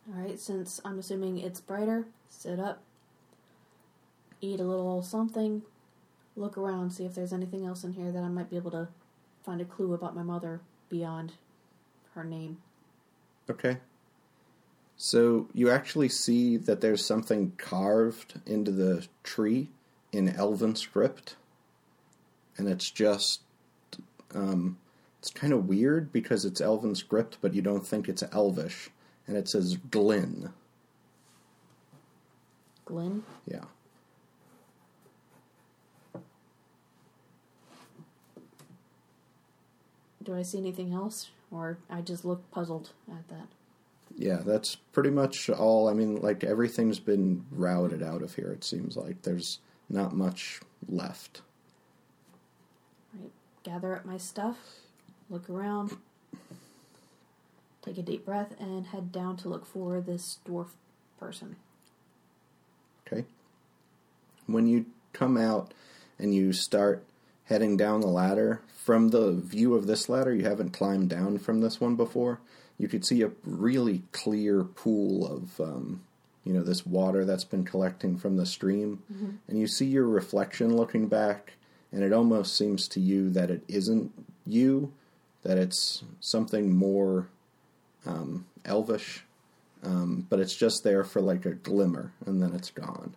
All right, since I'm assuming it's brighter, sit up, eat a little something, look around, see if there's anything else in here that I might be able to find a clue about my mother beyond her name. Okay. So you actually see that there's something carved into the tree in Elven script, and it's just um, it's kind of weird because it's Elven script, but you don't think it's Elvish, and it says Glyn. Glenn? Yeah. Do I see anything else? Or I just look puzzled at that? Yeah, that's pretty much all. I mean, like everything's been routed out of here. It seems like there's not much left. Right. Gather up my stuff, look around, take a deep breath, and head down to look for this dwarf person. Okay. When you come out and you start heading down the ladder, from the view of this ladder, you haven't climbed down from this one before. You could see a really clear pool of, um, you know, this water that's been collecting from the stream, and you see your reflection looking back, and it almost seems to you that it isn't you, that it's something more um, elvish, um, but it's just there for like a glimmer, and then it's gone.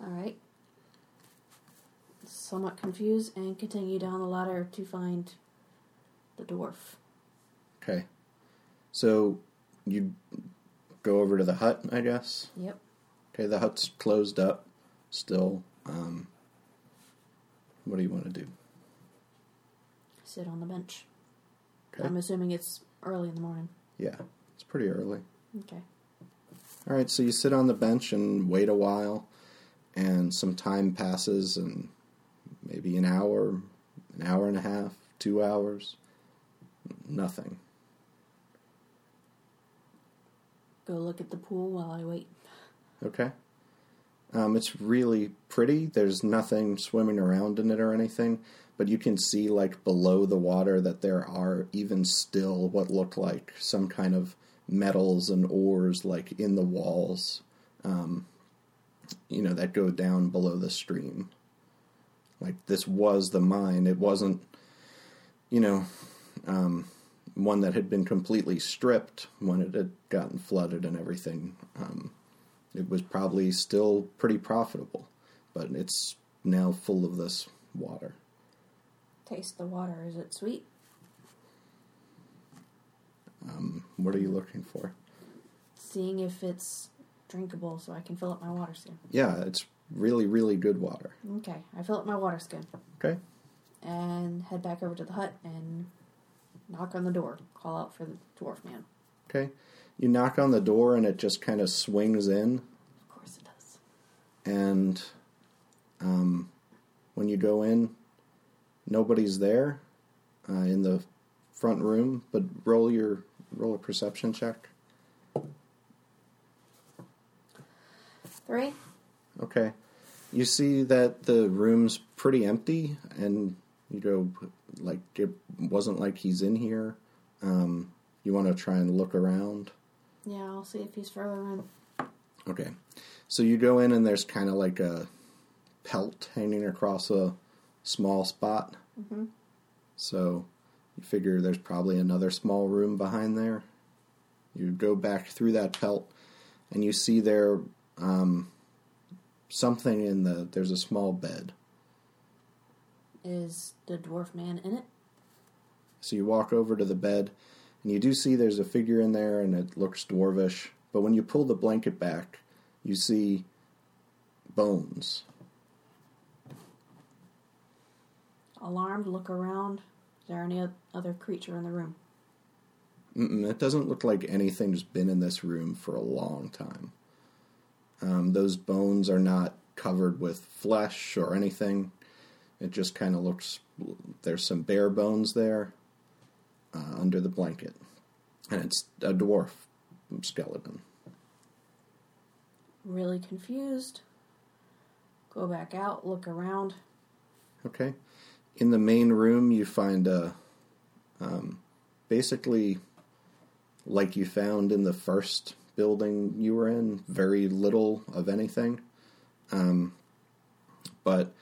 All right. Somewhat confused and continue down the ladder to find the dwarf. Okay. So you go over to the hut, I guess. Yep. Okay, the hut's closed up still. Um, what do you want to do? Sit on the bench. Okay. I'm assuming it's early in the morning. Yeah, it's pretty early. Okay. All right, so you sit on the bench and wait a while, and some time passes, and maybe an hour, an hour and a half, two hours, nothing. Go look at the pool while I wait. Okay. Um, it's really pretty. There's nothing swimming around in it or anything, but you can see, like, below the water that there are even still what look like some kind of metals and ores, like, in the walls, um, you know, that go down below the stream. Like, this was the mine. It wasn't, you know, um, one that had been completely stripped when it had gotten flooded and everything. Um, it was probably still pretty profitable, but it's now full of this water. Taste the water. Is it sweet? Um, what are you looking for? Seeing if it's drinkable so I can fill up my water skin. Yeah, it's really, really good water. Okay. I fill up my water skin Okay. and head back over to the hut and knock on the door. Call out for the dwarf man. Okay. You knock on the door and it just kind of swings in, Of course it does. and um, when you go in, nobody's there uh, in the front room. But roll your roll a perception check. Three. Okay. You see that the room's pretty empty, and you go, like, it wasn't like he's in here. Um, You want to try and look around? Yeah, I'll see if he's further in. Okay. So you go in and there's kind of like a pelt hanging across a small spot. Mm-hmm. So you figure there's probably another small room behind there. You go back through that pelt and you see there um, something in the. There's a small bed. Is the dwarf man in it? So you walk over to the bed and you do see there's a figure in there and it looks dwarvish. But when you pull the blanket back, you see bones. Alarmed, look around. Is there any other creature in the room? Mm-mm, it doesn't look like anything's been in this room for a long time. Um, those bones are not covered with flesh or anything. It just kind of looks. There's some bare bones there uh, under the blanket, and it's a dwarf skeleton. Really confused. Go back out, look around. Okay. In the main room, you find a. Um, basically, like you found in the first building you were in, very little of anything. Um, but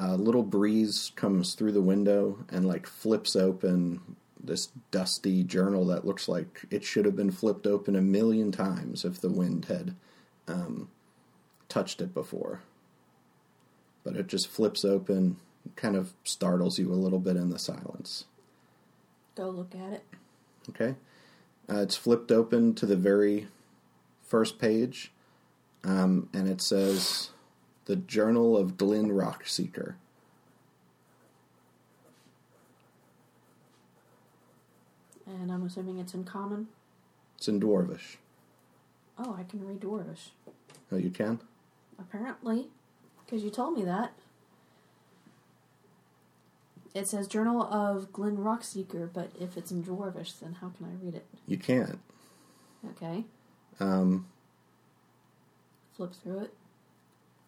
a little breeze comes through the window and, like, flips open this dusty journal that looks like it should have been flipped open a million times if the wind had um, touched it before but it just flips open, kind of startles you a little bit in the silence. Go look at it. Okay? Uh, it's flipped open to the very first page, um, and it says The Journal of Glyn Rockseeker. And I'm assuming it's in common. It's in Dwarvish. Oh, I can read Dwarvish. Oh, you can? Apparently, because you told me that. It says Journal of Glyn Rockseeker, but if it's in Dwarvish, then how can I read it? You can't. Okay, Um, flip through it.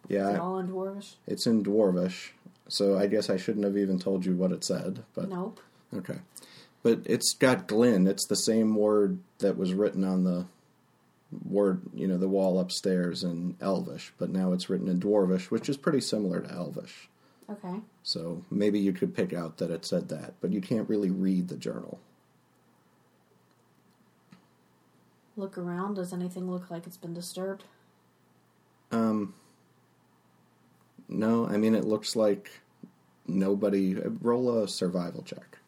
Is yeah, it all in Dwarvish? it's in Dwarvish, so I guess I shouldn't have even told you what it said, but. Nope. Okay. But it's got Glyn. It's the same word that was written on the word, you know, the wall upstairs in Elvish, but now it's written in Dwarvish, which is pretty similar to Elvish. Okay. So maybe you could pick out that it said that, but you can't really read the journal. Look around. Does anything look like it's been disturbed? Um, no, I mean, it looks like nobody. Roll a survival check.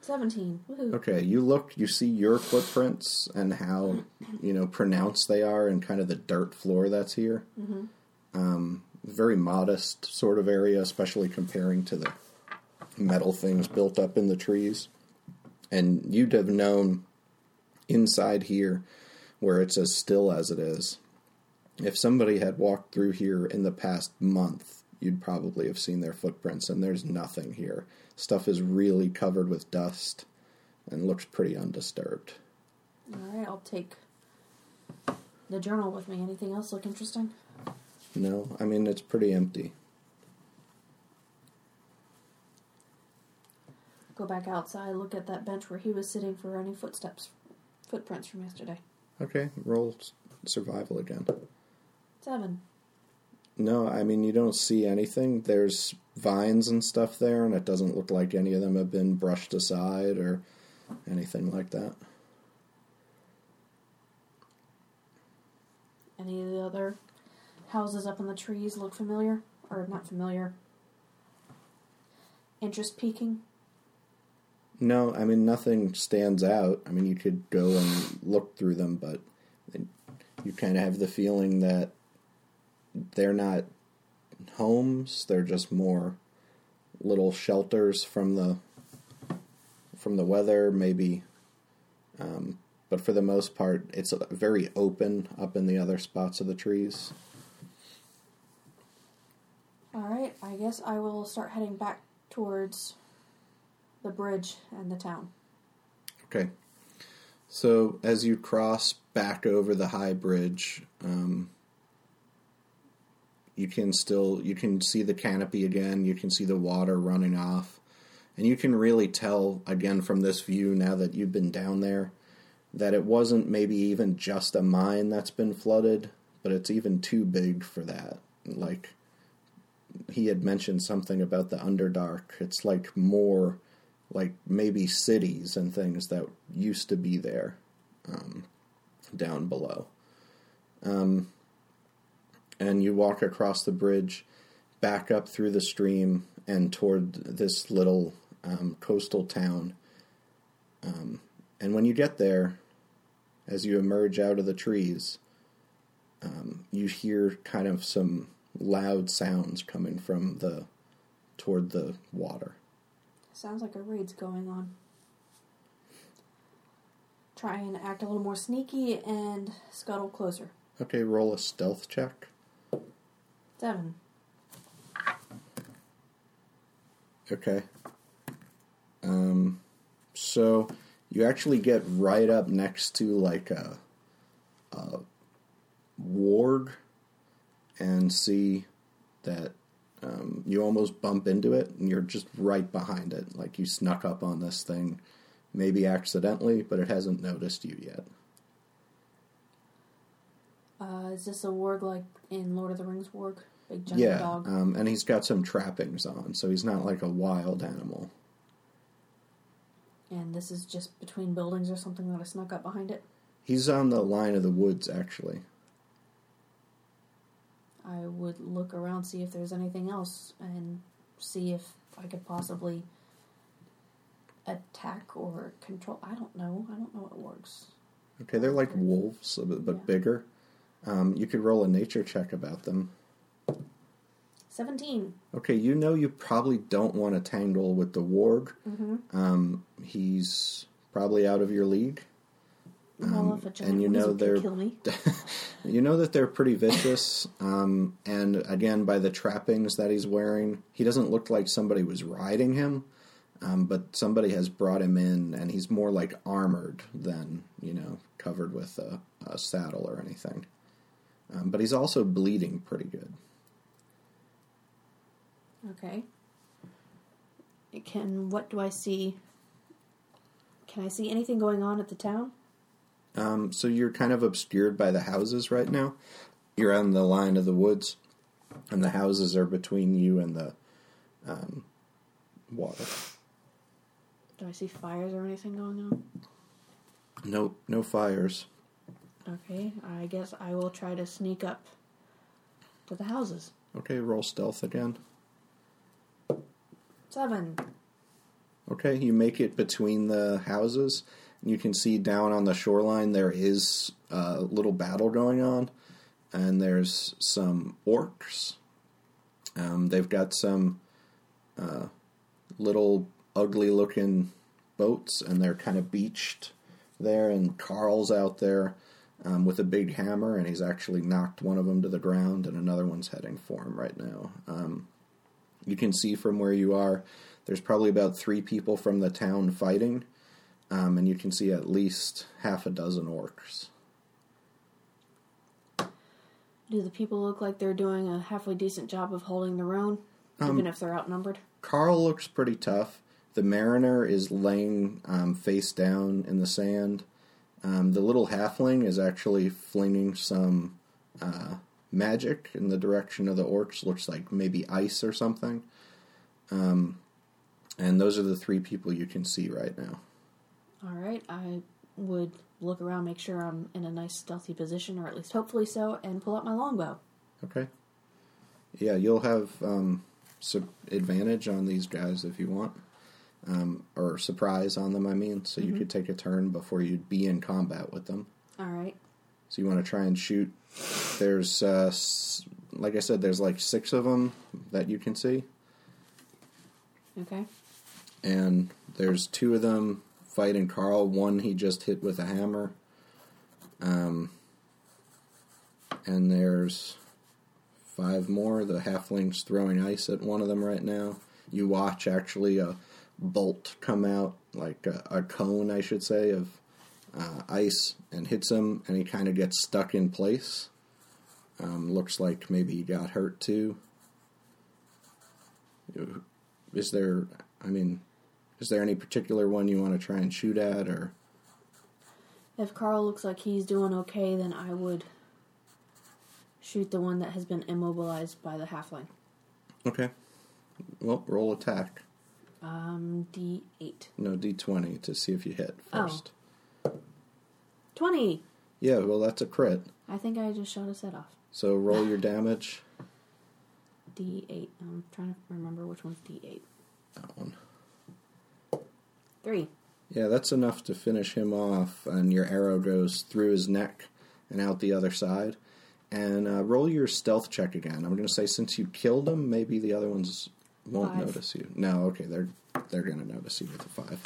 17. Woohoo. Okay, you look, you see your footprints and how you know pronounced they are, and kind of the dirt floor that's here. Um, very modest sort of area, especially comparing to the metal things built up in the trees. And you'd have known inside here, where it's as still as it is, if somebody had walked through here in the past month, you'd probably have seen their footprints, and there's nothing here. Stuff is really covered with dust and looks pretty undisturbed. All right, I'll take the journal with me. Anything else look interesting? No, I mean, it's pretty empty. Go back outside, look at that bench where he was sitting for any footsteps, footprints from yesterday. Okay, roll survival again. Seven. No, I mean, you don't see anything. There's vines and stuff there, and it doesn't look like any of them have been brushed aside or anything like that. Any of the other houses up in the trees look familiar? Or not familiar? Interest peaking? No, I mean, nothing stands out. I mean, you could go and look through them, but you kind of have the feeling that they're not homes. They're just more little shelters from the from the weather, maybe. Um, but for the most part, it's very open up in the other spots of the trees. Alright, I guess I will start heading back towards the bridge and the town. Okay. So as you cross back over the high bridge, um, you can still you can see the canopy again. You can see the water running off, And you can really tell, again, from this view, now that you've been down there, that it wasn't maybe even just a mine that's been flooded, but it's even too big for that. Like, he had mentioned something about the Underdark. It's like more like maybe cities and things that used to be there um, down below. Um, and you walk across the bridge, back up through the stream, and toward this little um, coastal town. Um, and when you get there, as you emerge out of the trees, um, you hear kind of some loud sounds coming from the toward the water. Sounds like a raid's going on. Try and act a little more sneaky and scuttle closer. Okay, roll a stealth check. Seven. Okay. Um, so you actually get right up next to like a, a warg and see that um, you almost bump into it and you're just right behind it. Like you snuck up on this thing, maybe accidentally, but it hasn't noticed you yet. Uh, is this a warg like in Lord of the Rings warg? Big giant yeah, dog. um, and he's got some trappings on, so he's not like a wild animal. and this is just between buildings or something that I snuck up behind it. He's on the line of the woods, actually. I would look around, see if there's anything else, and see if I could possibly attack or control. I don't know. I don't know what works. Okay, they're like wolves, but, but Yeah. bigger. Um, you could roll a nature check about them. 17. Okay, you know you probably don't want to tangle with the warg. Mm-hmm. Um, he's probably out of your league. well, a giant and you know they're kill me. (laughs) you know that they're pretty vicious. Um, and again, by the trappings that he's wearing, he doesn't look like somebody was riding him. Um, but somebody has brought him in, and he's more like armored than you know covered with a, a saddle or anything. Um, but he's also bleeding pretty good. Okay. Can what do I see? Can I see anything going on at the town? Um, so you're kind of obscured by the houses right now. You're on the line of the woods, and the houses are between you and the um, water. Do I see fires or anything going on? No, no fires. Okay, I guess I will try to sneak up to the houses. Okay, roll stealth again. Seven. Okay, you make it between the houses. and You can see down on the shoreline there is a little battle going on, and there's some orcs. Um, they've got some uh, little ugly looking boats, and they're kind of beached there. And Carl's out there um, with a big hammer, and he's actually knocked one of them to the ground, and another one's heading for him right now. Um, you can see from where you are, there's probably about three people from the town fighting, um, and you can see at least half a dozen orcs. Do the people look like they're doing a halfway decent job of holding their own, Um, even if they're outnumbered? Carl looks pretty tough. The mariner is laying um, face down in the sand. Um, the little halfling is actually flinging some uh, magic in the direction of the orcs. Looks like maybe ice or something. Um, and those are the three people you can see right now. All right, I would look around, make sure I'm in a nice stealthy position, or at least hopefully so, and pull out my longbow. Okay. Yeah, you'll have um, su- advantage on these guys if you want, um, or surprise on them. I mean, so you could take a turn before you'd be in combat with them. All right. So you want to try and shoot. There's, uh, s- like I said, there's like six of them that you can see, Okay. and there's two of them fighting Carl. One he just hit with a hammer. Um, and there's five more. The halfling's throwing ice at one of them right now. You watch actually a bolt come out, like a, a cone, I should say, of uh, ice, and hits him, and he kind of gets stuck in place. Um, looks like maybe he got hurt too. Is there? I mean, Is there any particular one you want to try and shoot at, or If Carl looks like he's doing okay, then I would shoot the one that has been immobilized by the halfling. okay? Well, roll attack. Um, D8. No, d twenty to see if you hit Oh. first. 20! Yeah, well, that's a crit. I think I just shot his head off. So roll your damage. D8. I'm trying to remember which one's D8. That one. 3. Yeah, that's enough to finish him off, and your arrow goes through his neck and out the other side. And uh, roll your stealth check again. I'm going to say since you killed him, maybe the other ones won't Five. notice you. No, okay, they're they're going to notice you with a five.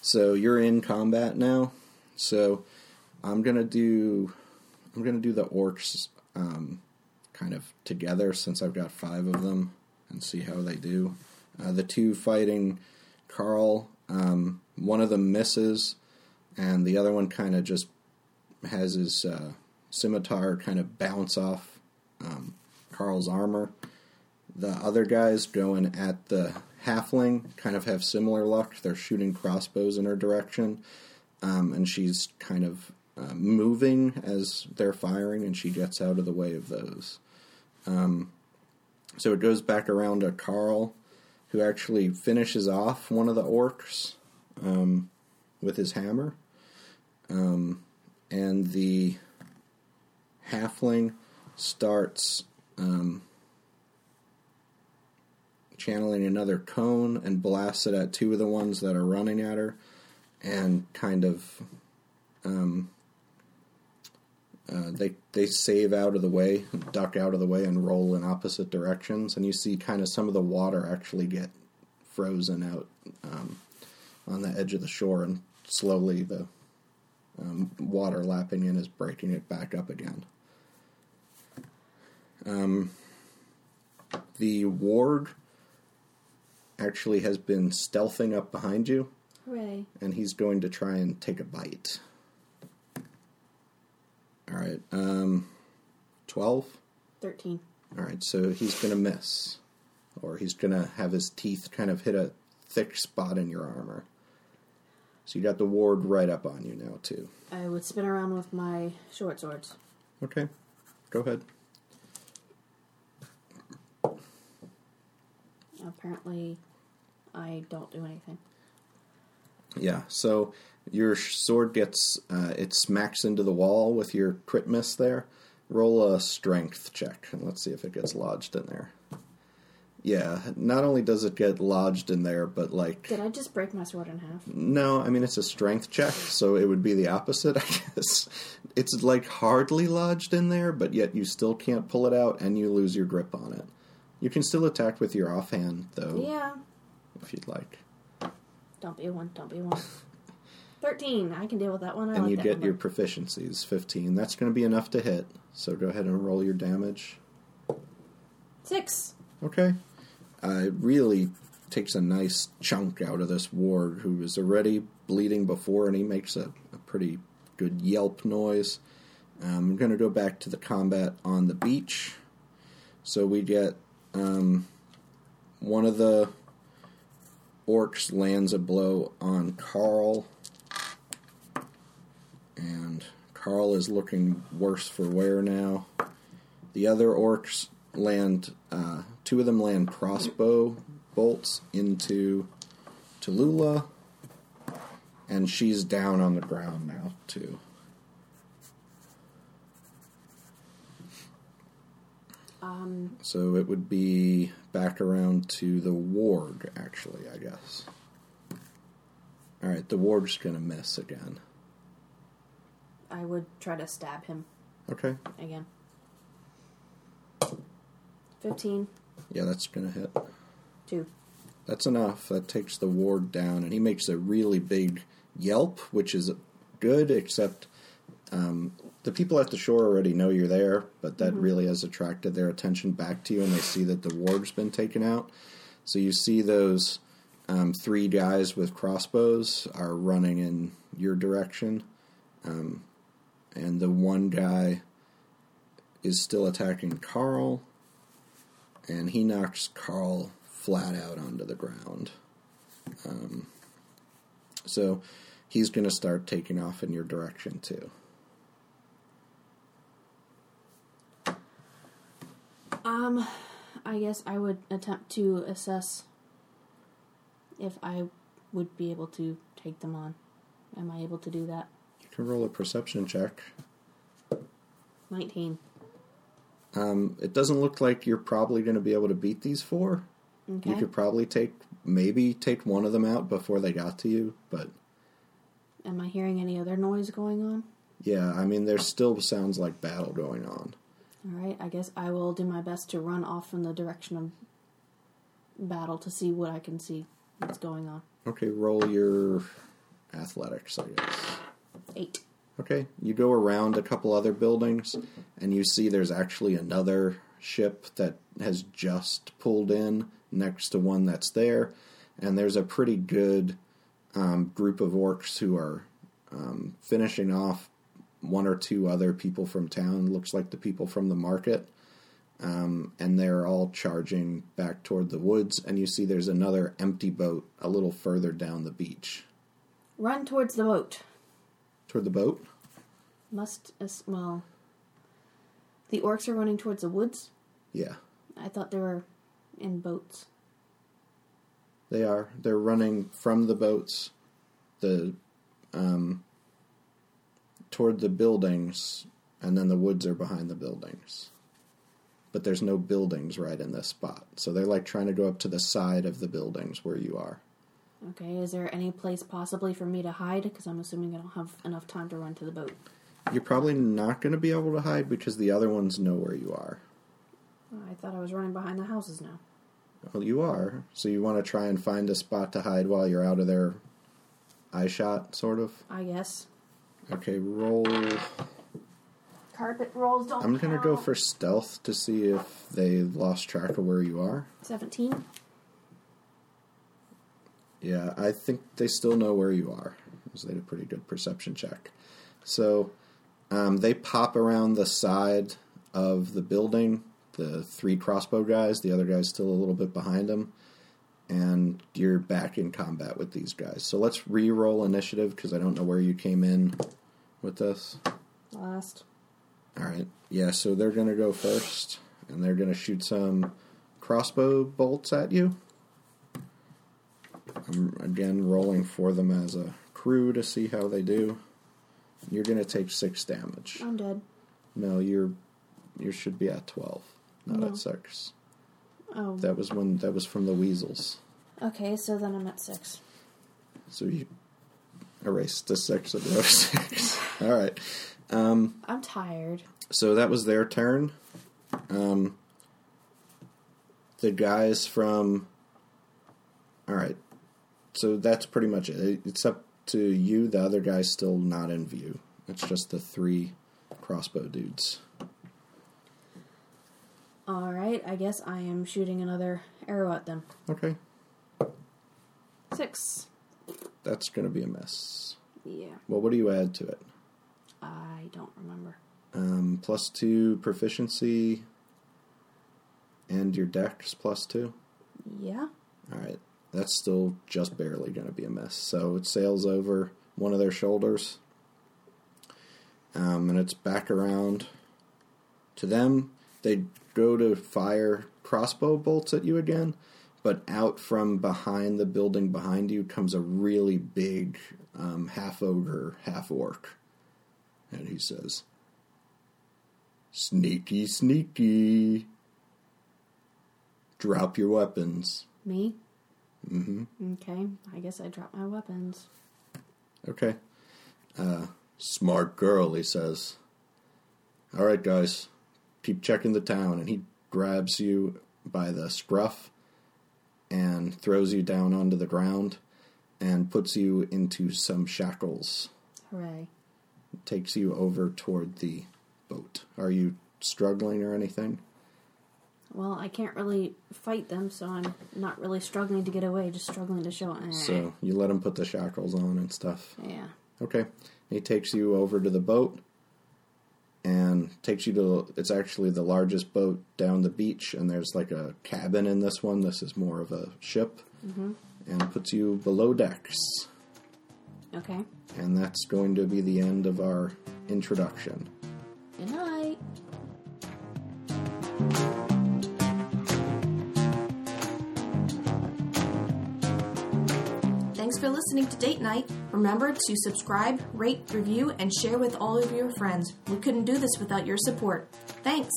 So you're in combat now. So I'm going to do I'm to do the orcs um, kind of together since I've got five of them and see how they do. Uh, the two fighting Carl, um, one of them misses, and the other one kind of just has his uh, scimitar kind of bounce off um, Carl's armor. The other guys going at the halfling kind of have similar luck. They're shooting crossbows in her direction, um, and she's kind of uh, moving as they're firing, and she gets out of the way of those. Um, so it goes back around to Carl, who actually finishes off one of the orcs um, with his hammer. Um, and the halfling starts um, channeling another cone and blasts it at two of the ones that are running at her and kind of um, uh, they they save out of the way, duck out of the way, and roll in opposite directions. And you see kind of some of the water actually get frozen out um, on the edge of the shore, and slowly the um, water lapping in is breaking it back up again. Um, the warg actually has been stealthing up behind you, Hooray. and he's going to try and take a bite. All right, um, twelve. 13. All right, so he's going to miss, or he's going to have his teeth kind of hit a thick spot in your armor. So you got the warg right up on you now too. I would spin around with my short swords. Okay, go ahead. Apparently, I don't do anything. Yeah, so your sword gets uh, it smacks into the wall with your crit miss there. Roll a strength check and let's see if it gets lodged in there. Yeah, not only does it get lodged in there, but like Did I just break my sword in half? No, I mean it's a strength check, so it would be the opposite, (laughs) I guess. It's like hardly lodged in there, but yet you still can't pull it out and you lose your grip on it. You can still attack with your offhand though, Yeah. If you'd like. Don't be one. Don't be one. (laughs) 13. I can deal with that one. I and like you that get your proficiencies, 15. That's going to be enough to hit. So go ahead and roll your damage. Six. Okay. Uh, it really takes a nice chunk out of this warg who was already bleeding before, and he makes a, a pretty good yelp noise. Um, I'm going to go back to the combat on the beach. So we get um, one of the orcs lands a blow on Carl, and Carl is looking worse for wear now. The other orcs land, uh, two of them land crossbow bolts into Tallulah, and she's down on the ground now, too. Um, So it would be back around to the warg, actually, I guess. Alright, the warg's gonna miss again. I would try to stab him Okay. again. 15. Yeah, that's gonna hit. 2. That's enough. That takes the warg down, and he makes a really big yelp, which is good, except um, the people at the shore already know you're there, but that really has attracted their attention back to you, and they see that the warg's been taken out. So you see those um, three guys with crossbows are running in your direction, um, and the one guy is still attacking Carl, and he knocks Carl flat out onto the ground. Um, So he's going to start taking off in your direction too. Um, I guess I would attempt to assess if I would be able to take them on. Am I able to do that? You can roll a perception check. 19. Um, it doesn't look like you're probably going to be able to beat these four. Okay. You could probably take maybe take one of them out before they got to you, but Am I hearing any other noise going on? yeah, I mean there still sounds like battle going on. Alright, I guess I will do my best to run off in the direction of battle to see what I can see what's going on. Okay, roll your athletics, I guess. 8. Okay, you go around a couple other buildings and you see there's actually another ship that has just pulled in next to one that's there, and there's a pretty good um, group of orcs who are um, finishing off one or two other people from town. Looks like the people from the market. Um, and they're all charging back toward the woods, and you see there's another empty boat a little further down the beach. Run towards the boat. Toward the boat? Must, as well. The orcs are running towards the woods? Yeah. I thought they were in boats. They are. They're running from the boats, the um, toward the buildings, and then the woods are behind the buildings. But there's no buildings right in this spot, so they're like trying to go up to the side of the buildings where you are. Okay, is there any place possibly for me to hide? Because I'm assuming I don't have enough time to run to the boat. You're probably not going to be able to hide because the other ones know where you are. I thought I was running behind the houses now. Well, you are. So you want to try and find a spot to hide while you're out of their eye shot, sort of. I guess. Okay, roll. Carpet rolls don't I'm gonna go count. for stealth to see if they lost track of where you are. 17. Yeah, I think they still know where you are. Because they did a pretty good perception check. So um, they pop around the side of the building. The three crossbow guys, the other guy's still a little bit behind them, and you're back in combat with these guys. So let's re-roll initiative because I don't know where you came in with this. Last. All right. Yeah, so they're to go first, and they're to shoot some crossbow bolts at you. I'm again rolling for them as a crew to see how they do. You're to take six damage. I'm dead. No, you're you should be at twelve, not No. at six. Oh. That was when that was from the weasels. Okay, so then I'm at 6. So you erased the six of the other (laughs) six. All right. Um, I'm tired. so that was their turn. Um, the guys from. All right, so that's pretty much it. It's up to you. The other guy's still not in view. It's just the three crossbow dudes. Alright, I guess I am shooting another arrow at them. Okay, 6. that's gonna be a mess. Yeah, Well, what do you add to it? I don't remember. Um, plus two proficiency, and your dex plus two. Yeah? All right, that's still just barely going to be a miss. So it sails over one of their shoulders, um, and it's back around to them. They go to fire crossbow bolts at you again, but out from behind the building behind you comes a really big um, half ogre, half orc, and he says, "Sneaky, sneaky." Drop your weapons. Me? Mm hmm Okay, I guess I drop my weapons. Okay. Uh, smart girl, he says. All right, guys, keep checking the town. And he grabs you by the scruff and throws you down onto the ground and puts you into some shackles. Hooray. Takes you over toward the boat. Are you struggling or anything? Well, I can't really fight them, so I'm not really struggling to get away, just struggling to show. Eh. So you let him put the shackles on and stuff. Yeah. Okay. He takes you over to the boat and takes you to it's actually the largest boat down the beach and there's like a cabin in this one. This is more of a ship. Mm-hmm. And puts you below decks. Okay. And that's going to be the end of our introduction. Listening to Date Night. Remember to subscribe, rate, review, and share with all of your friends. We couldn't do this without your support. Thanks.